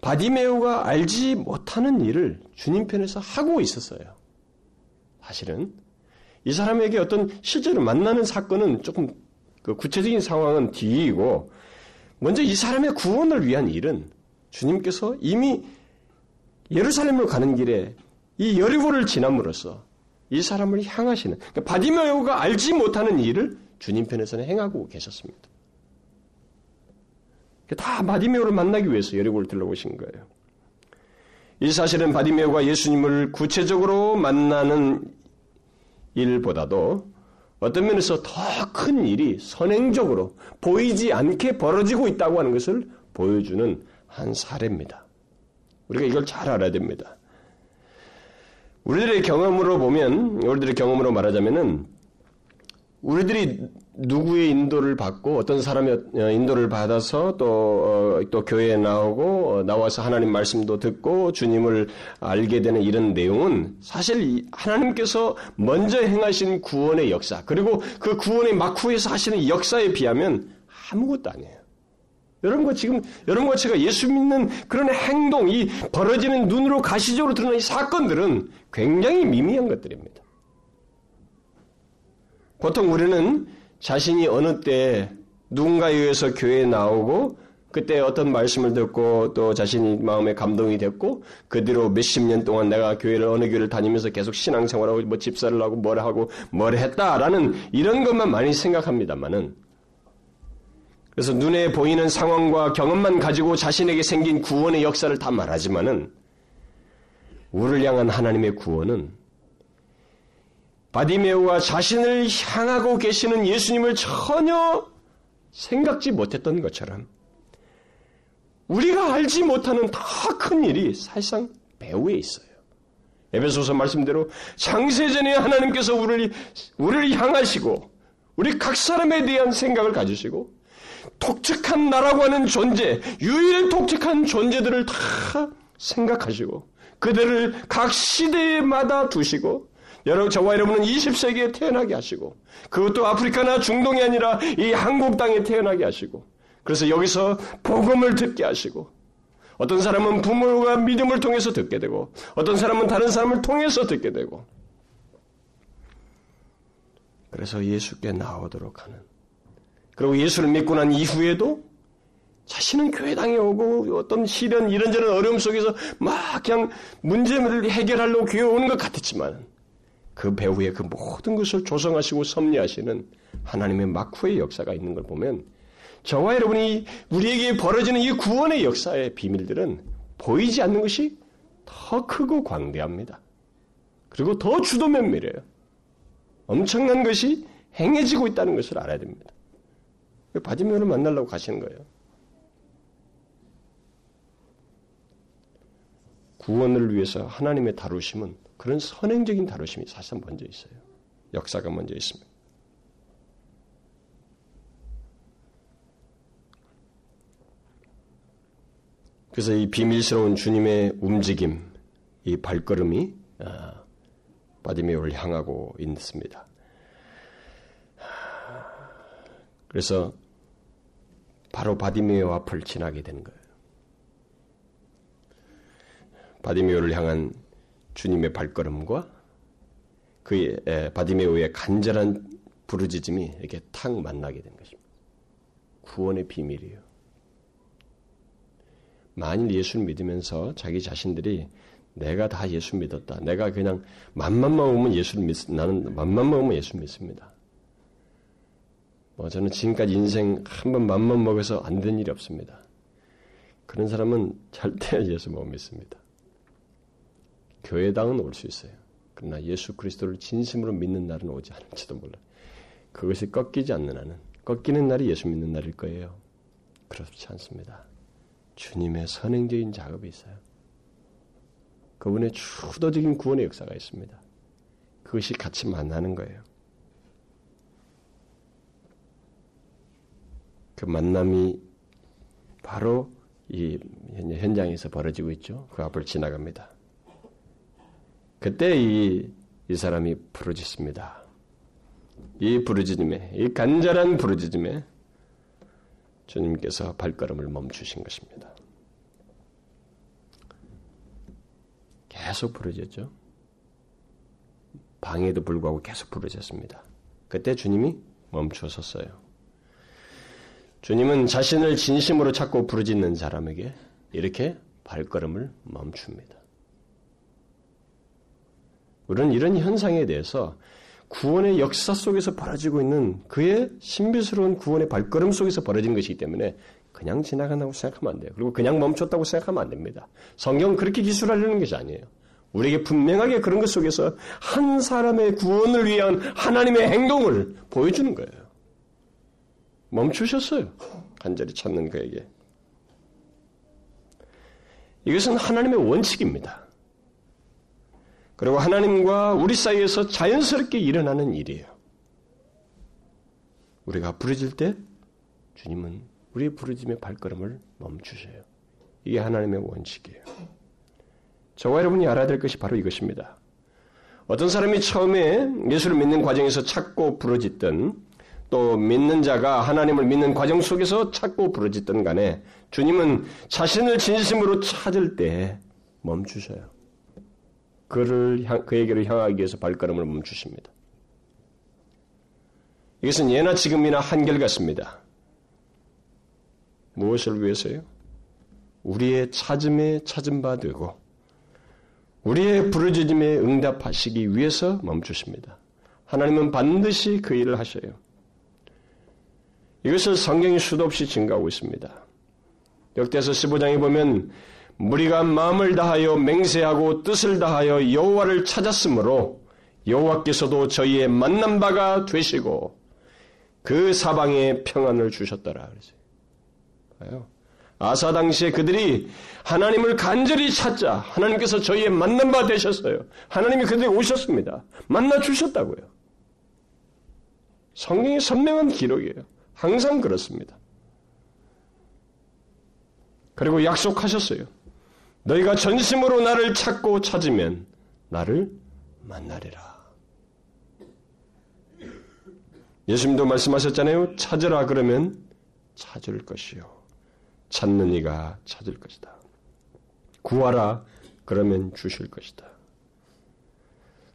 바디메오가 알지 못하는 일을 주님 편에서 하고 있었어요. 사실은 이 사람에게 어떤 실제로 만나는 사건은 조금 그 구체적인 상황은 뒤이고 먼저 이 사람의 구원을 위한 일은 주님께서 이미 예루살렘으로 가는 길에 이 여리고를 지남으로써 이 사람을 향하시는 그러니까 바디메오가 알지 못하는 일을 주님 편에서는 행하고 계셨습니다. 다 바디메오를 만나기 위해서 여리고를 들러오신 거예요. 이 사실은 바디메오가 예수님을 구체적으로 만나는 일보다도 어떤 면에서 더 큰 일이 선행적으로 보이지 않게 벌어지고 있다고 하는 것을 보여주는 한 사례입니다. 우리가 이걸 잘 알아야 됩니다. 우리들의 경험으로 보면, 우리들의 경험으로 말하자면은, 우리들이 누구의 인도를 받고 어떤 사람의 어, 인도를 받아서 또, 어, 또 교회에 나오고 어, 나와서 하나님 말씀도 듣고 주님을 알게 되는 이런 내용은 사실 하나님께서 먼저 행하신 구원의 역사 그리고 그 구원의 막후에서 하시는 역사에 비하면 아무것도 아니에요. 이런 거 지금 거 제가 예수 믿는 그런 행동, 이 벌어지는 눈으로 가시적으로 드러나는 이 사건들은 굉장히 미미한 것들입니다. 보통 우리는 자신이 어느 때 누군가에 의해서 교회에 나오고 그때 어떤 말씀을 듣고 또 자신이 마음에 감동이 됐고 그 뒤로 몇십 년 동안 내가 교회를 어느 교회를 다니면서 계속 신앙생활하고 뭐 집사를 하고 뭘 하고 뭘 했다라는 이런 것만 많이 생각합니다만은 그래서 눈에 보이는 상황과 경험만 가지고 자신에게 생긴 구원의 역사를 다 말하지만은 우리를 향한 하나님의 구원은 바디메오가 자신을 향하고 계시는 예수님을 전혀 생각지 못했던 것처럼 우리가 알지 못하는 더큰 일이 사실상 배후에 있어요. 에베소서 말씀대로 장세전에 하나님께서 우리를, 우리를 향하시고 우리 각 사람에 대한 생각을 가지시고 독특한 나라고 하는 존재, 유일 독특한 존재들을 다 생각하시고 그들을 각 시대마다 두시고 여러분, 저와 여러분은 20세기에 태어나게 하시고, 그것도 아프리카나 중동이 아니라 이 한국 땅에 태어나게 하시고, 그래서 여기서 복음을 듣게 하시고, 어떤 사람은 부모가 믿음을 통해서 듣게 되고, 어떤 사람은 다른 사람을 통해서 듣게 되고, 그래서 예수께 나오도록 하는. 그리고 예수를 믿고 난 이후에도 자신은 교회당에 오고 어떤 시련 이런저런 어려움 속에서 막 그냥 문제를 해결하려고 교회 오는 것 같았지만 그 배후에 그 모든 것을 조성하시고 섭리하시는 하나님의 마쿠의 역사가 있는 걸 보면 저와 여러분이 우리에게 벌어지는 이 구원의 역사의 비밀들은 보이지 않는 것이 더 크고 광대합니다. 그리고 더 주도 면밀해요. 엄청난 것이 행해지고 있다는 것을 알아야 됩니다. 바디메오를 만나려고 가시는 거예요. 구원을 위해서 하나님의 다루심은 그런 선행적인 다루심이 사실 먼저 있어요. 역사가 먼저 있습니다. 그래서 이 비밀스러운 주님의 움직임, 이 발걸음이 아, 바디메오를 향하고 있습니다. 그래서 바로 바디메오 앞을 지나게 되는 거예요. 바디메오를 향한 주님의 발걸음과 그의 바디메오의 간절한 부르짖음이 이렇게 탁 만나게 된 것입니다. 구원의 비밀이에요. 만일 예수를 믿으면서 자기 자신들이 내가 다 예수 믿었다. 내가 그냥 맘만 먹으면 예수를 믿, 나는 맘만 먹으면 예수 믿습니다. 뭐 저는 지금까지 인생 한 번 맘만 먹어서 안 된 일이 없습니다. 그런 사람은 절대 예수 못 믿습니다. 교회당은 올 수 있어요. 그러나 예수 그리스도를 진심으로 믿는 날은 오지 않을지도 몰라. 그것이 꺾이지 않는 한은 꺾이는 날이 예수 믿는 날일 거예요. 그렇지 않습니다. 주님의 선행적인 작업이 있어요. 그분의 주도적인 구원의 역사가 있습니다. 그것이 같이 만나는 거예요. 그 만남이 바로 이 현장에서 벌어지고 있죠. 그 앞을 지나갑니다. 그때 이, 이 사람이 부르짖습니다. 이 부르짖음에, 이 간절한 부르짖음에 주님께서 발걸음을 멈추신 것입니다. 계속 부르짖죠. 방에도 불구하고 계속 부르짖습니다. 그때 주님이 멈추었어요. 주님은 자신을 진심으로 찾고 부르짖는 사람에게 이렇게 발걸음을 멈춥니다. 우리는 이런 현상에 대해서 구원의 역사 속에서 벌어지고 있는 그의 신비스러운 구원의 발걸음 속에서 벌어진 것이기 때문에 그냥 지나간다고 생각하면 안 돼요. 그리고 그냥 멈췄다고 생각하면 안 됩니다. 성경은 그렇게 기술하려는 것이 아니에요. 우리에게 분명하게 그런 것 속에서 한 사람의 구원을 위한 하나님의 행동을 보여주는 거예요. 멈추셨어요. 간절히 찾는 그에게. 이것은 하나님의 원칙입니다. 그리고 하나님과 우리 사이에서 자연스럽게 일어나는 일이에요. 우리가 부르질 때 주님은 우리의 부르짐의 발걸음을 멈추셔요. 이게 하나님의 원칙이에요. 저와 여러분이 알아야 될 것이 바로 이것입니다. 어떤 사람이 처음에 예수를 믿는 과정에서 찾고 부르짖던 또 믿는 자가 하나님을 믿는 과정 속에서 찾고 부르짖던 간에 주님은 자신을 진심으로 찾을 때 멈추셔요. 그를 향, 그에게로 향하기 위해서 발걸음을 멈추십니다. 이것은 예나 지금이나 한결같습니다. 무엇을 위해서요? 우리의 찾음에 찾음 받고 우리의 부르짖음에 응답하시기 위해서 멈추십니다. 하나님은 반드시 그 일을 하셔요. 이것을 성경이 수도 없이 증가하고 있습니다. 역대서 15장에 보면 무리가 마음을 다하여 맹세하고 뜻을 다하여 여호와를 찾았으므로 여호와께서도 저희의 만난 바가 되시고 그 사방에 평안을 주셨더라. 그래서 아사 당시에 그들이 하나님을 간절히 찾자 하나님께서 저희의 만난 바 되셨어요. 하나님이 그들에게 오셨습니다. 만나 주셨다고요. 성경이 선명한 기록이에요. 항상 그렇습니다. 그리고 약속하셨어요. 너희가 전심으로 나를 찾고 찾으면 나를 만나리라. 예수님도 말씀하셨잖아요. 찾으라 그러면 찾을 것이요. 찾는 이가 찾을 것이다. 구하라 그러면 주실 것이다.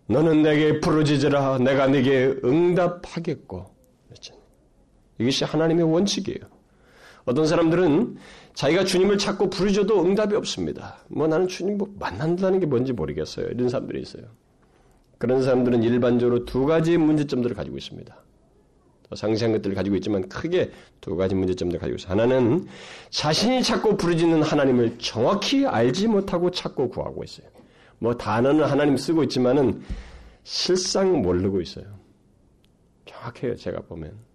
너는 내게 부르짖으라 내가 네게 응답하겠고. 이것이 하나님의 원칙이에요. 어떤 사람들은 자기가 주님을 찾고 부르짖어도 응답이 없습니다. 뭐 나는 주님 뭐 만난다는 게 뭔지 모르겠어요. 이런 사람들이 있어요. 그런 사람들은 일반적으로 두 가지 문제점들을 가지고 있습니다. 더 상세한 것들을 가지고 있지만 크게 두 가지 문제점들을 가지고 있어요. 하나는 자신이 찾고 부르짖는 하나님을 정확히 알지 못하고 찾고 구하고 있어요. 뭐 단어는 하나님 쓰고 있지만은 실상 모르고 있어요. 정확해요. 제가 보면.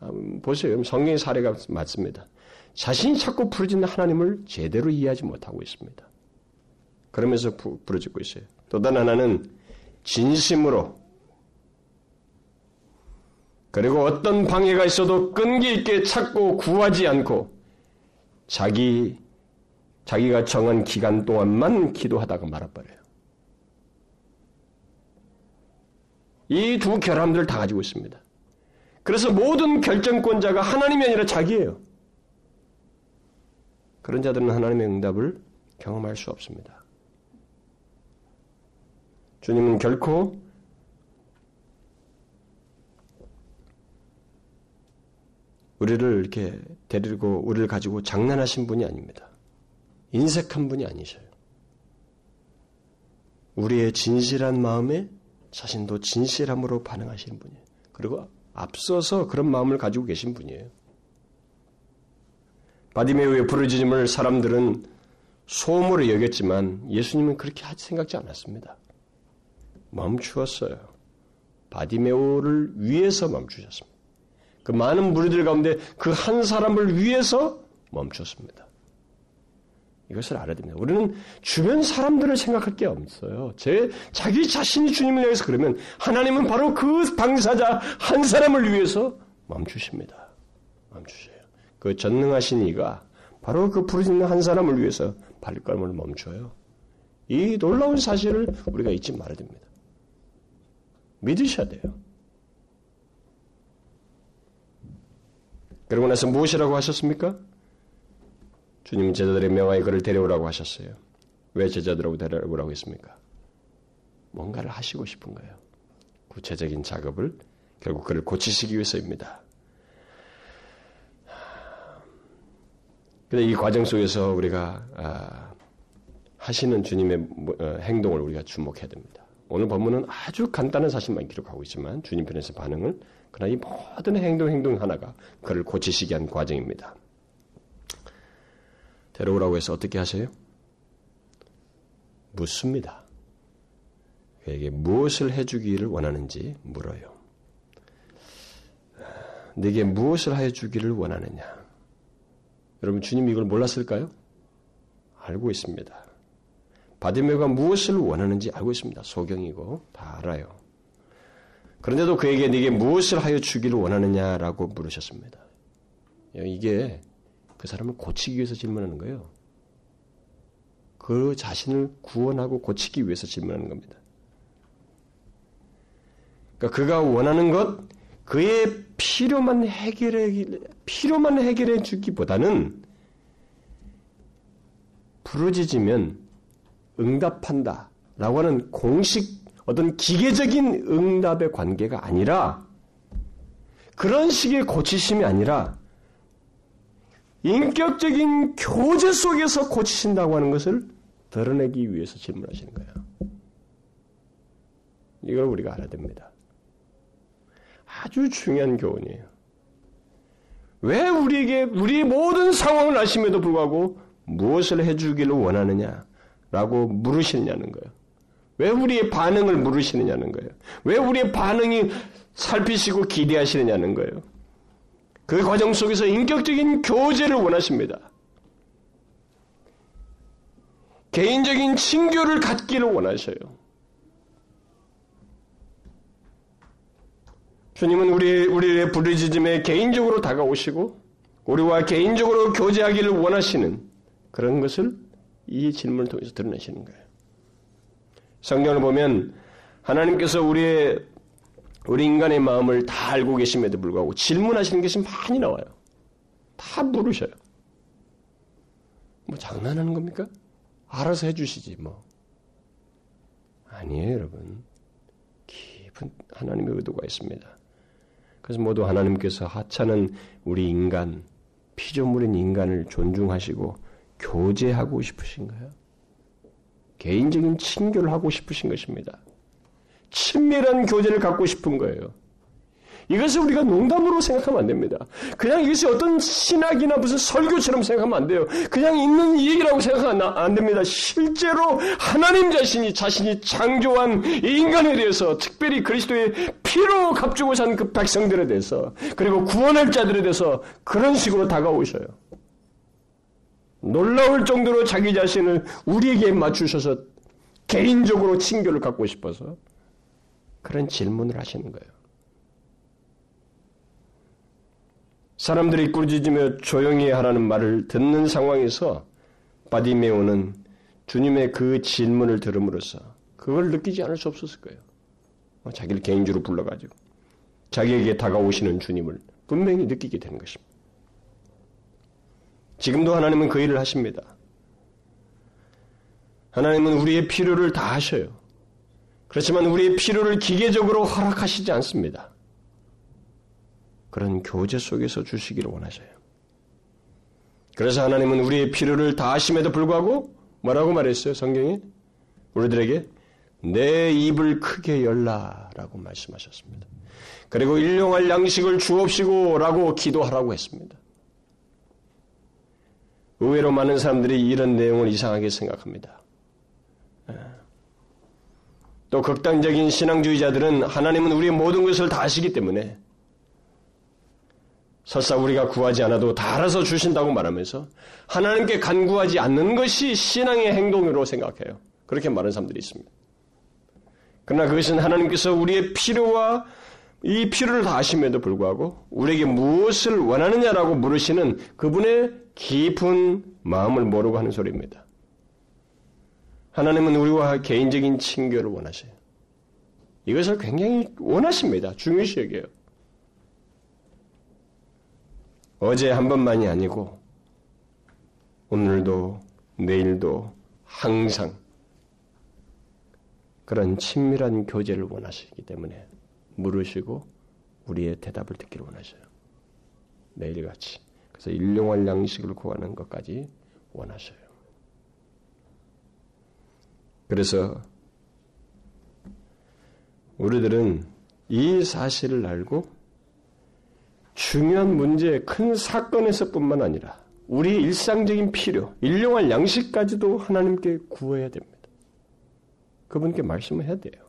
아, 보세요. 성경의 사례가 맞습니다. 자신이 자꾸 부르짖는 하나님을 제대로 이해하지 못하고 있습니다. 그러면서 부, 부르짖고 있어요. 또 다른 하나는 진심으로 그리고 어떤 방해가 있어도 끈기 있게 찾고 구하지 않고 자기 자기가 정한 기간 동안만 기도하다가 말아버려요. 이 두 결함들을 다 가지고 있습니다. 그래서 모든 결정권자가 하나님이 아니라 자기예요. 그런 자들은 하나님의 응답을 경험할 수 없습니다. 주님은 결코 우리를 이렇게 데리고 우리를 가지고 장난하신 분이 아닙니다. 인색한 분이 아니셔요. 우리의 진실한 마음에 자신도 진실함으로 반응하시는 분이에요. 그리고 앞서서 그런 마음을 가지고 계신 분이에요. 바디메오의 부르짖음을 사람들은 소음으로 여겼지만 예수님은 그렇게 생각지 않았습니다. 멈추었어요. 바디메오를 위해서 멈추셨습니다. 그 많은 무리들 가운데 그 한 사람을 위해서 멈췄습니다. 이것을 알아야 됩니다. 우리는 주변 사람들을 생각할 게 없어요. 제, 자기 자신이 주님을 위해서 그러면 하나님은 바로 그 방사자 한 사람을 위해서 멈추십니다. 멈추셔요. 그 전능하신 이가 바로 그 부르짖는 한 사람을 위해서 발걸음을 멈춰요. 이 놀라운 사실을 우리가 잊지 말아야 됩니다. 믿으셔야 돼요. 그러고 나서 무엇이라고 하셨습니까? 주님은 제자들의 명하에 그를 데려오라고 하셨어요. 왜 제자들하고 데려오라고 했습니까? 뭔가를 하시고 싶은 거예요. 구체적인 작업을 결국 그를 고치시기 위해서입니다. 근데 이 과정 속에서 우리가 아, 하시는 주님의 뭐, 어, 행동을 우리가 주목해야 됩니다. 오늘 본문은 아주 간단한 사실만 기록하고 있지만 주님 편에서 반응을 그러나 이 모든 행동 행동 하나가 그를 고치시게 한 과정입니다. 데려오라고 해서 어떻게 하세요? 묻습니다. 그에게 무엇을 해주기를 원하는지 물어요. 내게 무엇을 해주기를 원하느냐? 여러분 주님이 이걸 몰랐을까요? 알고 있습니다. 바디메가 무엇을 원하는지 알고 있습니다. 소경이고 다 알아요. 그런데도 그에게 네게 무엇을 하여 주기를 원하느냐라고 물으셨습니다. 이게 그 사람을 고치기 위해서 질문하는 거예요. 그 자신을 구원하고 고치기 위해서 질문하는 겁니다. 그러니까 그가 원하는 것, 그의 필요만 해결해, 필요만 해결해 주기보다는 부르짖으면 응답한다. 라고 하는 공식, 어떤 기계적인 응답의 관계가 아니라 그런 식의 고치심이 아니라 인격적인 교제 속에서 고치신다고 하는 것을 드러내기 위해서 질문하시는 거예요. 이걸 우리가 알아야 됩니다. 아주 중요한 교훈이에요. 왜 우리에게 우리의 모든 상황을 아심에도 불구하고 무엇을 해주기를 원하느냐? 라고 물으시느냐는 거예요. 왜 우리의 반응을 물으시느냐는 거예요. 왜 우리의 반응이 살피시고 기대하시느냐는 거예요. 그 과정 속에서 인격적인 교제를 원하십니다. 개인적인 친교를 갖기를 원하셔요. 주님은 우리, 우리의 부르짖음에 개인적으로 다가오시고, 우리와 개인적으로 교제하기를 원하시는 그런 것을 이 질문을 통해서 드러내시는 거예요. 성경을 보면 하나님께서 우리의 우리 인간의 마음을 다 알고 계심에도 불구하고 질문하시는 것이 많이 나와요. 다 물으셔요. 뭐 장난하는 겁니까? 알아서 해주시지 뭐. 아니에요, 여러분. 깊은 하나님의 의도가 있습니다. 그래서 모두 하나님께서 하찮은 우리 인간, 피조물인 인간을 존중하시고 교제하고 싶으신 거예요. 개인적인 친교를 하고 싶으신 것입니다. 친밀한 교제를 갖고 싶은 거예요. 이것을 우리가 농담으로 생각하면 안 됩니다. 그냥 이것이 어떤 신학이나 무슨 설교처럼 생각하면 안 돼요. 그냥 있는 얘기라고 생각하면 안 됩니다. 실제로 하나님 자신이 자신이 창조한 인간에 대해서 특별히 그리스도의 피로 값주고 산 그 백성들에 대해서 그리고 구원할 자들에 대해서 그런 식으로 다가오셔요. 놀라울 정도로 자기 자신을 우리에게 맞추셔서 개인적으로 친교를 갖고 싶어서 그런 질문을 하시는 거예요. 사람들이 꾸짖으며 조용히 하라는 말을 듣는 상황에서 바디메오는 주님의 그 질문을 들음으로써 그걸 느끼지 않을 수 없었을 거예요. 어, 자기를 개인주로 불러가지고 자기에게 다가오시는 주님을 분명히 느끼게 되는 것입니다. 지금도 하나님은 그 일을 하십니다. 하나님은 우리의 필요를 다 하셔요. 그렇지만 우리의 필요를 기계적으로 허락하시지 않습니다. 그런 교제 속에서 주시기를 원하셔요. 그래서 하나님은 우리의 필요를 다 하심에도 불구하고 뭐라고 말했어요? 성경에? 우리들에게 내 입을 크게 열라라고 말씀하셨습니다. 그리고 일용할 양식을 주옵시고라고 기도하라고 했습니다. 의외로 많은 사람들이 이런 내용을 이상하게 생각합니다. 예. 또 극단적인 신앙주의자들은 하나님은 우리의 모든 것을 다 아시기 때문에 설사 우리가 구하지 않아도 다 알아서 주신다고 말하면서 하나님께 간구하지 않는 것이 신앙의 행동으로 생각해요. 그렇게 말하는 사람들이 있습니다. 그러나 그것은 하나님께서 우리의 필요와 이 필요를 다 아심에도 불구하고 우리에게 무엇을 원하느냐라고 물으시는 그분의 깊은 마음을 모르고 하는 소리입니다. 하나님은 우리와 개인적인 친교를 원하셔요. 이것을 굉장히 원하십니다. 중요시 여겨요. 어제 한 번만이 아니고 오늘도 내일도 항상 그런 친밀한 교제를 원하시기 때문에 물으시고 우리의 대답을 듣기를 원하셔요. 매일같이. 그래서 일용할 양식을 구하는 것까지 원하셔요. 그래서 우리들은 이 사실을 알고 중요한 문제, 큰 사건에서뿐만 아니라 우리 일상적인 필요, 일용할 양식까지도 하나님께 구해야 됩니다. 그분께 말씀을 해야 돼요.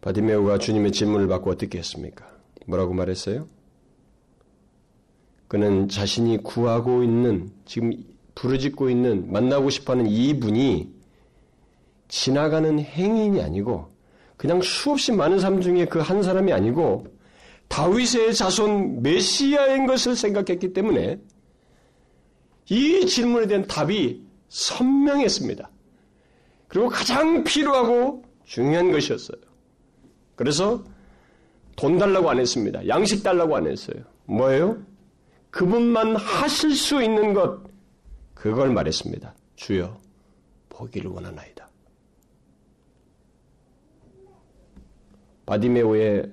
바디메오가 주님의 질문을 받고 어떻게 했습니까? 뭐라고 말했어요? 그는 자신이 구하고 있는, 지금 부르짖고 있는, 만나고 싶어 하는 이분이 지나가는 행인이 아니고 그냥 수없이 많은 사람 중에 그 한 사람이 아니고 다윗의 자손 메시아인 것을 생각했기 때문에 이 질문에 대한 답이 선명했습니다. 그리고 가장 필요하고 중요한 것이었어요. 그래서 돈 달라고 안 했습니다. 양식 달라고 안 했어요. 뭐예요? 그분만 하실 수 있는 것, 그걸 말했습니다. 주여, 보기를 원하나이다. 바디메오의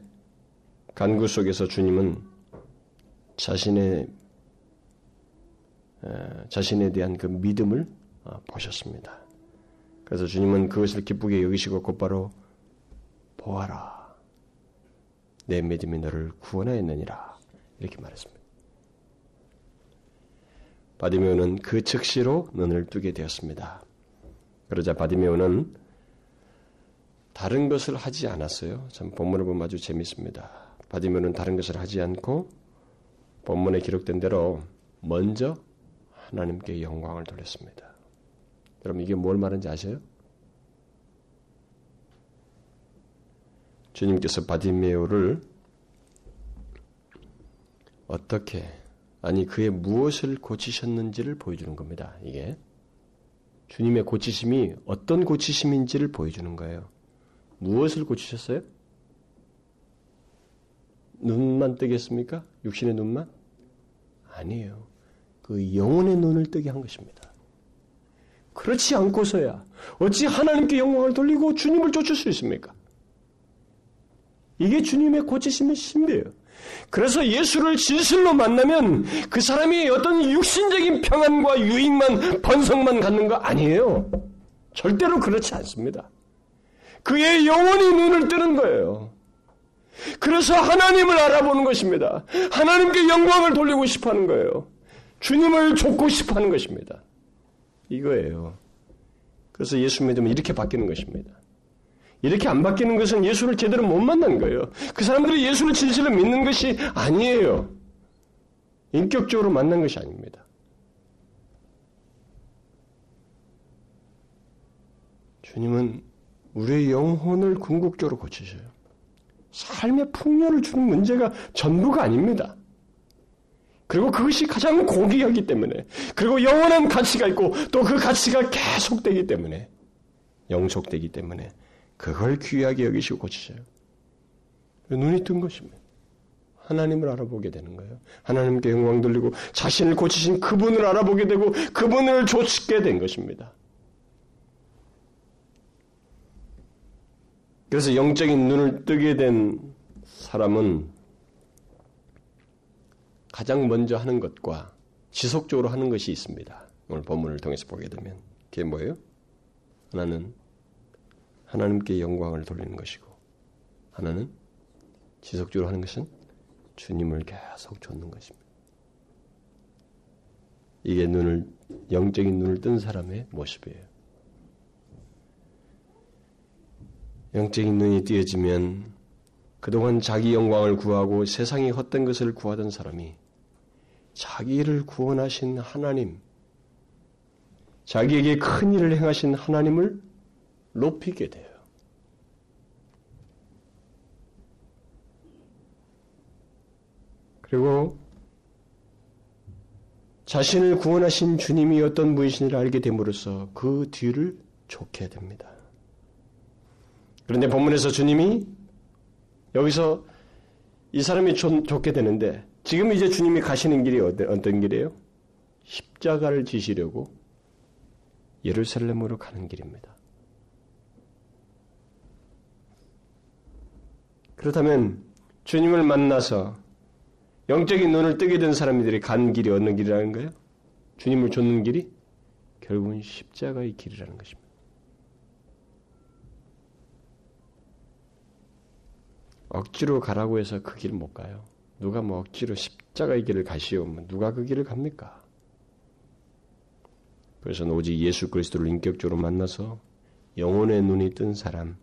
간구 속에서 주님은 자신의 자신에 대한 그 믿음을 어, 보셨습니다. 그래서 주님은 그것을 기쁘게 여기시고 곧바로 보아라. 내 믿음이 너를 구원하였느니라. 이렇게 말했습니다. 바디메오는 그 즉시로 눈을 뜨게 되었습니다. 그러자 바디메오는 다른 것을 하지 않았어요. 참 본문을 보면 아주 재밌습니다. 바디면은 다른 것을 하지 않고 본문에 기록된 대로 먼저 하나님께 영광을 돌렸습니다. 여러분 이게 뭘 말하는지 아세요? 주님께서 바디메오를 어떻게 아니 그의 무엇을 고치셨는지를 보여주는 겁니다. 이게 주님의 고치심이 어떤 고치심인지를 보여주는 거예요. 무엇을 고치셨어요? 눈만 뜨겠습니까? 육신의 눈만? 아니에요. 그 영혼의 눈을 뜨게 한 것입니다. 그렇지 않고서야 어찌 하나님께 영광을 돌리고 주님을 쫓을 수 있습니까? 이게 주님의 고치심의 신비예요. 그래서 예수를 진실로 만나면 그 사람이 어떤 육신적인 평안과 유익만, 번성만 갖는 거 아니에요. 절대로 그렇지 않습니다. 그의 영혼이 눈을 뜨는 거예요. 그래서 하나님을 알아보는 것입니다. 하나님께 영광을 돌리고 싶어 하는 거예요. 주님을 좇고 싶어 하는 것입니다. 이거예요. 그래서 예수 믿으면 이렇게 바뀌는 것입니다. 이렇게 안 바뀌는 것은 예수를 제대로 못 만난 거예요. 그 사람들이 예수를 진실로 믿는 것이 아니에요. 인격적으로 만난 것이 아닙니다. 주님은 우리의 영혼을 궁극적으로 고치셔요. 삶의 풍요를 주는 문제가 전부가 아닙니다. 그리고 그것이 가장 고귀하기 때문에, 그리고 영원한 가치가 있고, 또 그 가치가 계속되기 때문에, 영속되기 때문에, 그걸 귀하게 여기시고 고치셔요. 눈이 뜬 것입니다. 하나님을 알아보게 되는 거예요. 하나님께 영광 돌리고 자신을 고치신 그분을 알아보게 되고 그분을 조치게 된 것입니다. 그래서 영적인 눈을 뜨게 된 사람은 가장 먼저 하는 것과 지속적으로 하는 것이 있습니다. 오늘 본문을 통해서 보게 되면 그게 뭐예요? 하나는 하나님께 영광을 돌리는 것이고 하나는 지속적으로 하는 것은 주님을 계속 좇는 것입니다. 이게 눈을 영적인 눈을 뜬 사람의 모습이에요. 영적인 눈이 띄어지면 그동안 자기 영광을 구하고 세상이 헛된 것을 구하던 사람이 자기를 구원하신 하나님, 자기에게 큰 일을 행하신 하나님을 높이게 돼요. 그리고 자신을 구원하신 주님이 어떤 분이신지를 알게 됨으로써 그 뒤를 쫓게 됩니다. 그런데 본문에서 주님이 여기서 이 사람이 좋게 되는데 지금 이제 주님이 가시는 길이 어떤 길이에요? 십자가를 지시려고 예루살렘으로 가는 길입니다. 그렇다면 주님을 만나서 영적인 눈을 뜨게 된 사람들이 간 길이 어느 길이라는 거예요? 주님을 좇는 길이 결국은 십자가의 길이라는 것입니다. 억지로 가라고 해서 그 길 못 가요. 누가 뭐 억지로 십자가의 길을 가시오. 뭐 누가 그 길을 갑니까? 그래서 오직 예수 그리스도를 인격적으로 만나서 영혼의 눈이 뜬 사람,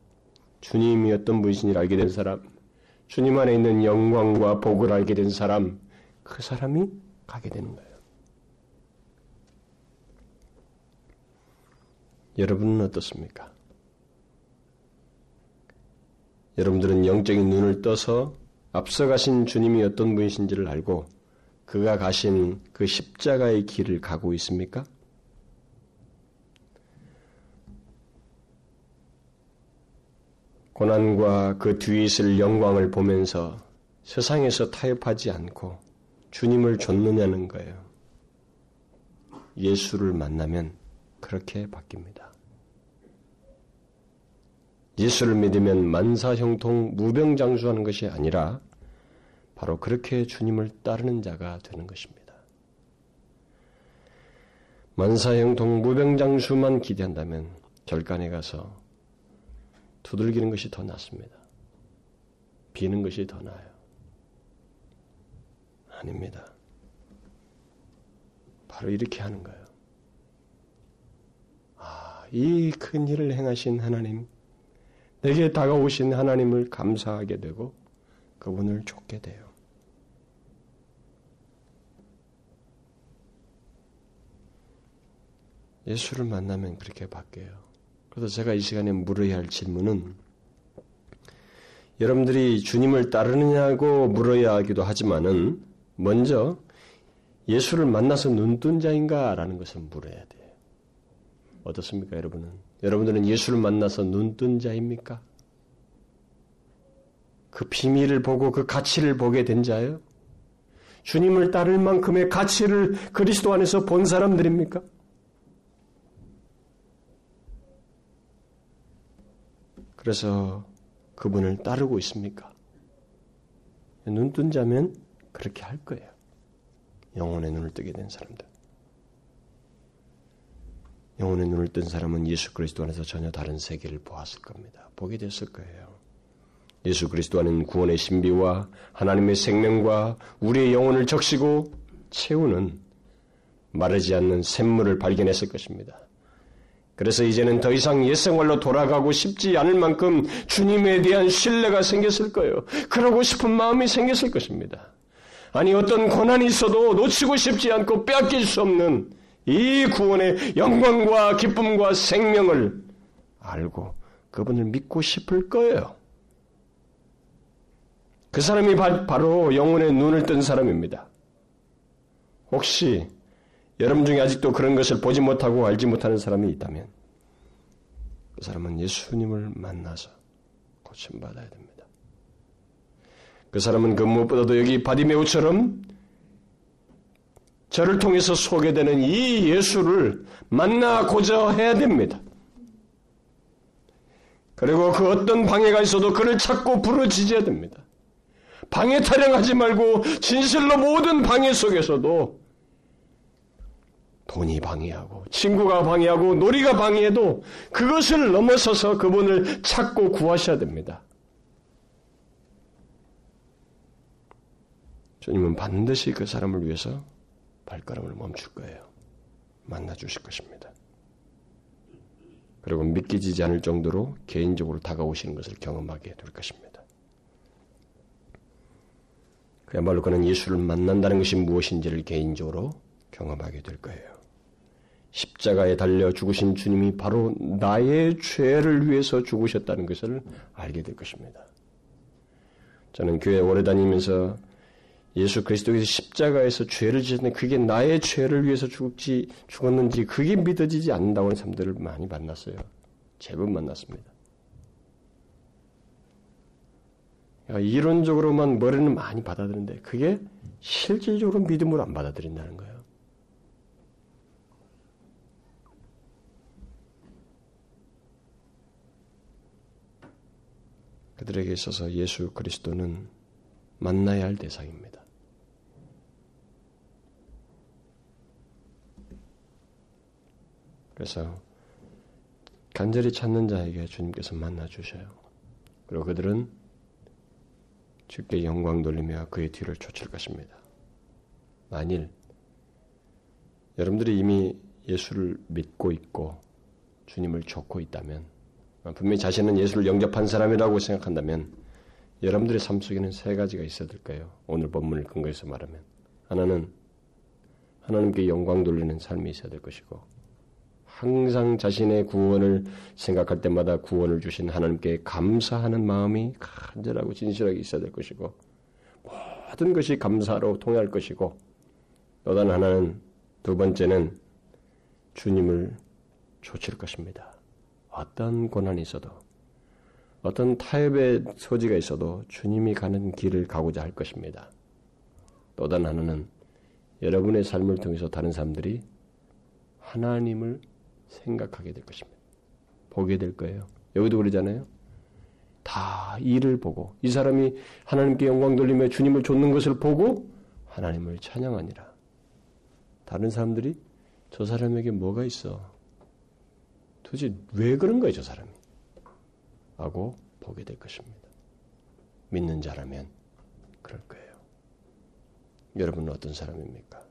주님이 어떤 분이신지 알게 된 사람, 주님 안에 있는 영광과 복을 알게 된 사람, 그 사람이 가게 되는 거예요. 여러분은 어떻습니까? 여러분들은 영적인 눈을 떠서 앞서가신 주님이 어떤 분이신지를 알고 그가 가신 그 십자가의 길을 가고 있습니까? 고난과 그 뒤에 있을 영광을 보면서 세상에서 타협하지 않고 주님을 좇느냐는 거예요. 예수를 만나면 그렇게 바뀝니다. 예수를 믿으면 만사형통 무병장수하는 것이 아니라 바로 그렇게 주님을 따르는 자가 되는 것입니다. 만사형통 무병장수만 기대한다면 절간에 가서 두들기는 것이 더 낫습니다. 비는 것이 더 나아요. 아닙니다. 바로 이렇게 하는 거예요. 아, 이 큰 일을 행하신 하나님, 내게 다가오신 하나님을 감사하게 되고 그분을 쫓게 돼요. 예수를 만나면 그렇게 바뀌어요. 그래서 제가 이 시간에 물어야 할 질문은 여러분들이 주님을 따르느냐고 물어야 하기도 하지만은 먼저 예수를 만나서 눈뜬 자인가라는 것을 물어야 돼요. 어떻습니까, 여러분은? 여러분들은 예수를 만나서 눈뜬 자입니까? 그 비밀을 보고 그 가치를 보게 된 자예요? 주님을 따를 만큼의 가치를 그리스도 안에서 본 사람들입니까? 그래서 그분을 따르고 있습니까? 눈 뜬 자면 그렇게 할 거예요. 영혼의 눈을 뜨게 된 사람들. 영혼의 눈을 뜬 사람은 예수 그리스도 안에서 전혀 다른 세계를 보았을 겁니다. 보게 됐을 거예요. 예수 그리스도 안은 구원의 신비와 하나님의 생명과 우리의 영혼을 적시고 채우는 마르지 않는 샘물을 발견했을 것입니다. 그래서 이제는 더 이상 옛생활로 돌아가고 싶지 않을 만큼 주님에 대한 신뢰가 생겼을 거예요. 그러고 싶은 마음이 생겼을 것입니다. 아니 어떤 고난이 있어도 놓치고 싶지 않고 빼앗길 수 없는 이 구원의 영광과 기쁨과 생명을 알고 그분을 믿고 싶을 거예요. 그 사람이 바 로 영혼의 눈을 뜬 사람입니다. 혹시 여러분 중에 아직도 그런 것을 보지 못하고 알지 못하는 사람이 있다면 그 사람은 예수님을 만나서 고침받아야 됩니다. 그 사람은 그 무엇보다도 여기 바디메우처럼 저를 통해서 소개되는 이 예수를 만나고자 해야 됩니다. 그리고 그 어떤 방해가 있어도 그를 찾고 부르짖어야 됩니다. 방해 타령하지 말고 진실로 모든 방해 속에서도 돈이 방해하고 친구가 방해하고 놀이가 방해해도 그것을 넘어서서 그분을 찾고 구하셔야 됩니다. 주님은 반드시 그 사람을 위해서 발걸음을 멈출 거예요. 만나 주실 것입니다. 그리고 믿기지 않을 정도로 개인적으로 다가오시는 것을 경험하게 될 것입니다. 그야말로 그는 예수를 만난다는 것이 무엇인지를 개인적으로 경험하게 될 거예요. 십자가에 달려 죽으신 주님이 바로 나의 죄를 위해서 죽으셨다는 것을 알게 될 것입니다. 저는 교회 오래 다니면서 예수 그리스도께서 십자가에서 죄를 지셨는데 그게 나의 죄를 위해서 죽지, 죽었는지 그게 믿어지지 않는다고 하는 사람들을 많이 만났어요. 제법 만났습니다. 이론적으로만 머리는 많이 받아들이는데 그게 실질적으로 믿음으로 안 받아들인다는 거예요. 그들에게 있어서 예수 그리스도는 만나야 할 대상입니다. 그래서 간절히 찾는 자에게 주님께서 만나 주셔요. 그리고 그들은 주께 영광 돌리며 그의 뒤를 쫓을 것입니다. 만일 여러분들이 이미 예수를 믿고 있고 주님을 쫓고 있다면 분명히 자신은 예수를 영접한 사람이라고 생각한다면 여러분들의 삶 속에는 세 가지가 있어야 될 거예요. 오늘 본문을 근거해서 말하면 하나는 하나님께 영광 돌리는 삶이 있어야 될 것이고 항상 자신의 구원을 생각할 때마다 구원을 주신 하나님께 감사하는 마음이 간절하고 진실하게 있어야 될 것이고 모든 것이 감사로 통할 것이고 또 다른 하나는 두 번째는 주님을 좇을 것입니다. 어떤 고난이 있어도 어떤 타협의 소지가 있어도 주님이 가는 길을 가고자 할 것입니다. 또 다른 하나는 여러분의 삶을 통해서 다른 사람들이 하나님을 생각하게 될 것입니다. 보게 될 거예요. 여기도 그러잖아요. 다 일을 보고 이 사람이 하나님께 영광 돌리며 주님을 좇는 것을 보고 하나님을 찬양하니라. 다른 사람들이 저 사람에게 뭐가 있어? 도대체 왜 그런 거예요, 저 사람이? 하고 보게 될 것입니다. 믿는 자라면 그럴 거예요. 여러분은 어떤 사람입니까?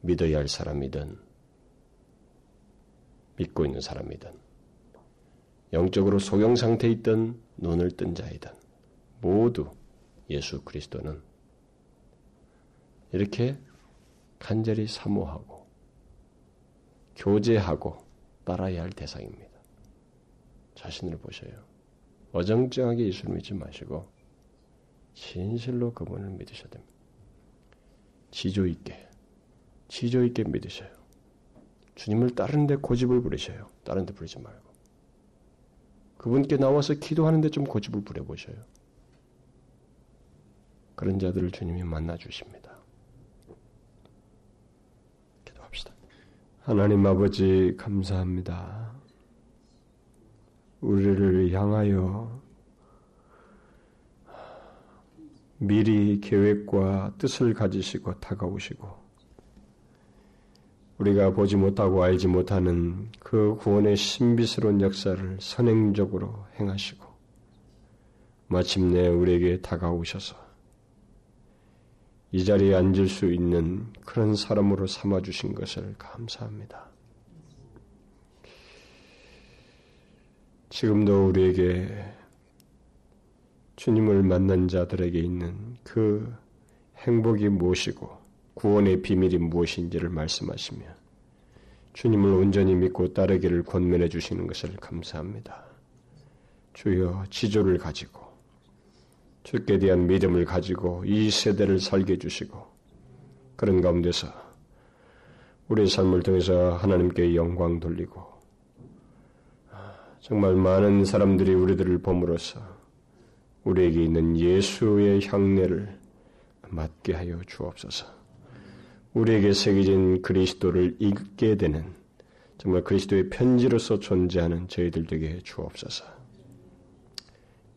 믿어야 할 사람이든 믿고 있는 사람이든 영적으로 소경 상태에 있던 눈을 뜬 자이든 모두 예수 그리스도는 이렇게 간절히 사모하고 교제하고 따라야 할 대상입니다. 자신을 보셔요. 어정쩡하게 예수를 믿지 마시고 진실로 그분을 믿으셔야 됩니다. 지조 있게, 지조 있게 믿으셔요. 주님을 다른 데 고집을 부리셔요. 다른 데 부리지 말고. 그분께 나와서 기도하는데 좀 고집을 부려보셔요. 그런 자들을 주님이 만나 주십니다. 하나님 아버지 감사합니다. 우리를 향하여 미리 계획과 뜻을 가지시고 다가오시고 우리가 보지 못하고 알지 못하는 그 구원의 신비스러운 역사를 선행적으로 행하시고 마침내 우리에게 다가오셔서 이 자리에 앉을 수 있는 그런 사람으로 삼아 주신 것을 감사합니다. 지금도 우리에게 주님을 만난 자들에게 있는 그 행복이 무엇이고 구원의 비밀이 무엇인지를 말씀하시며 주님을 온전히 믿고 따르기를 권면해 주시는 것을 감사합니다. 주여 지조를 가지고 주께 대한 믿음을 가지고 이 세대를 살게 주시고 그런 가운데서 우리의 삶을 통해서 하나님께 영광 돌리고 정말 많은 사람들이 우리들을 봄으로써 우리에게 있는 예수의 향내를 맡게 하여 주옵소서. 우리에게 새겨진 그리스도를 읽게 되는 정말 그리스도의 편지로서 존재하는 저희들 되게 주옵소서.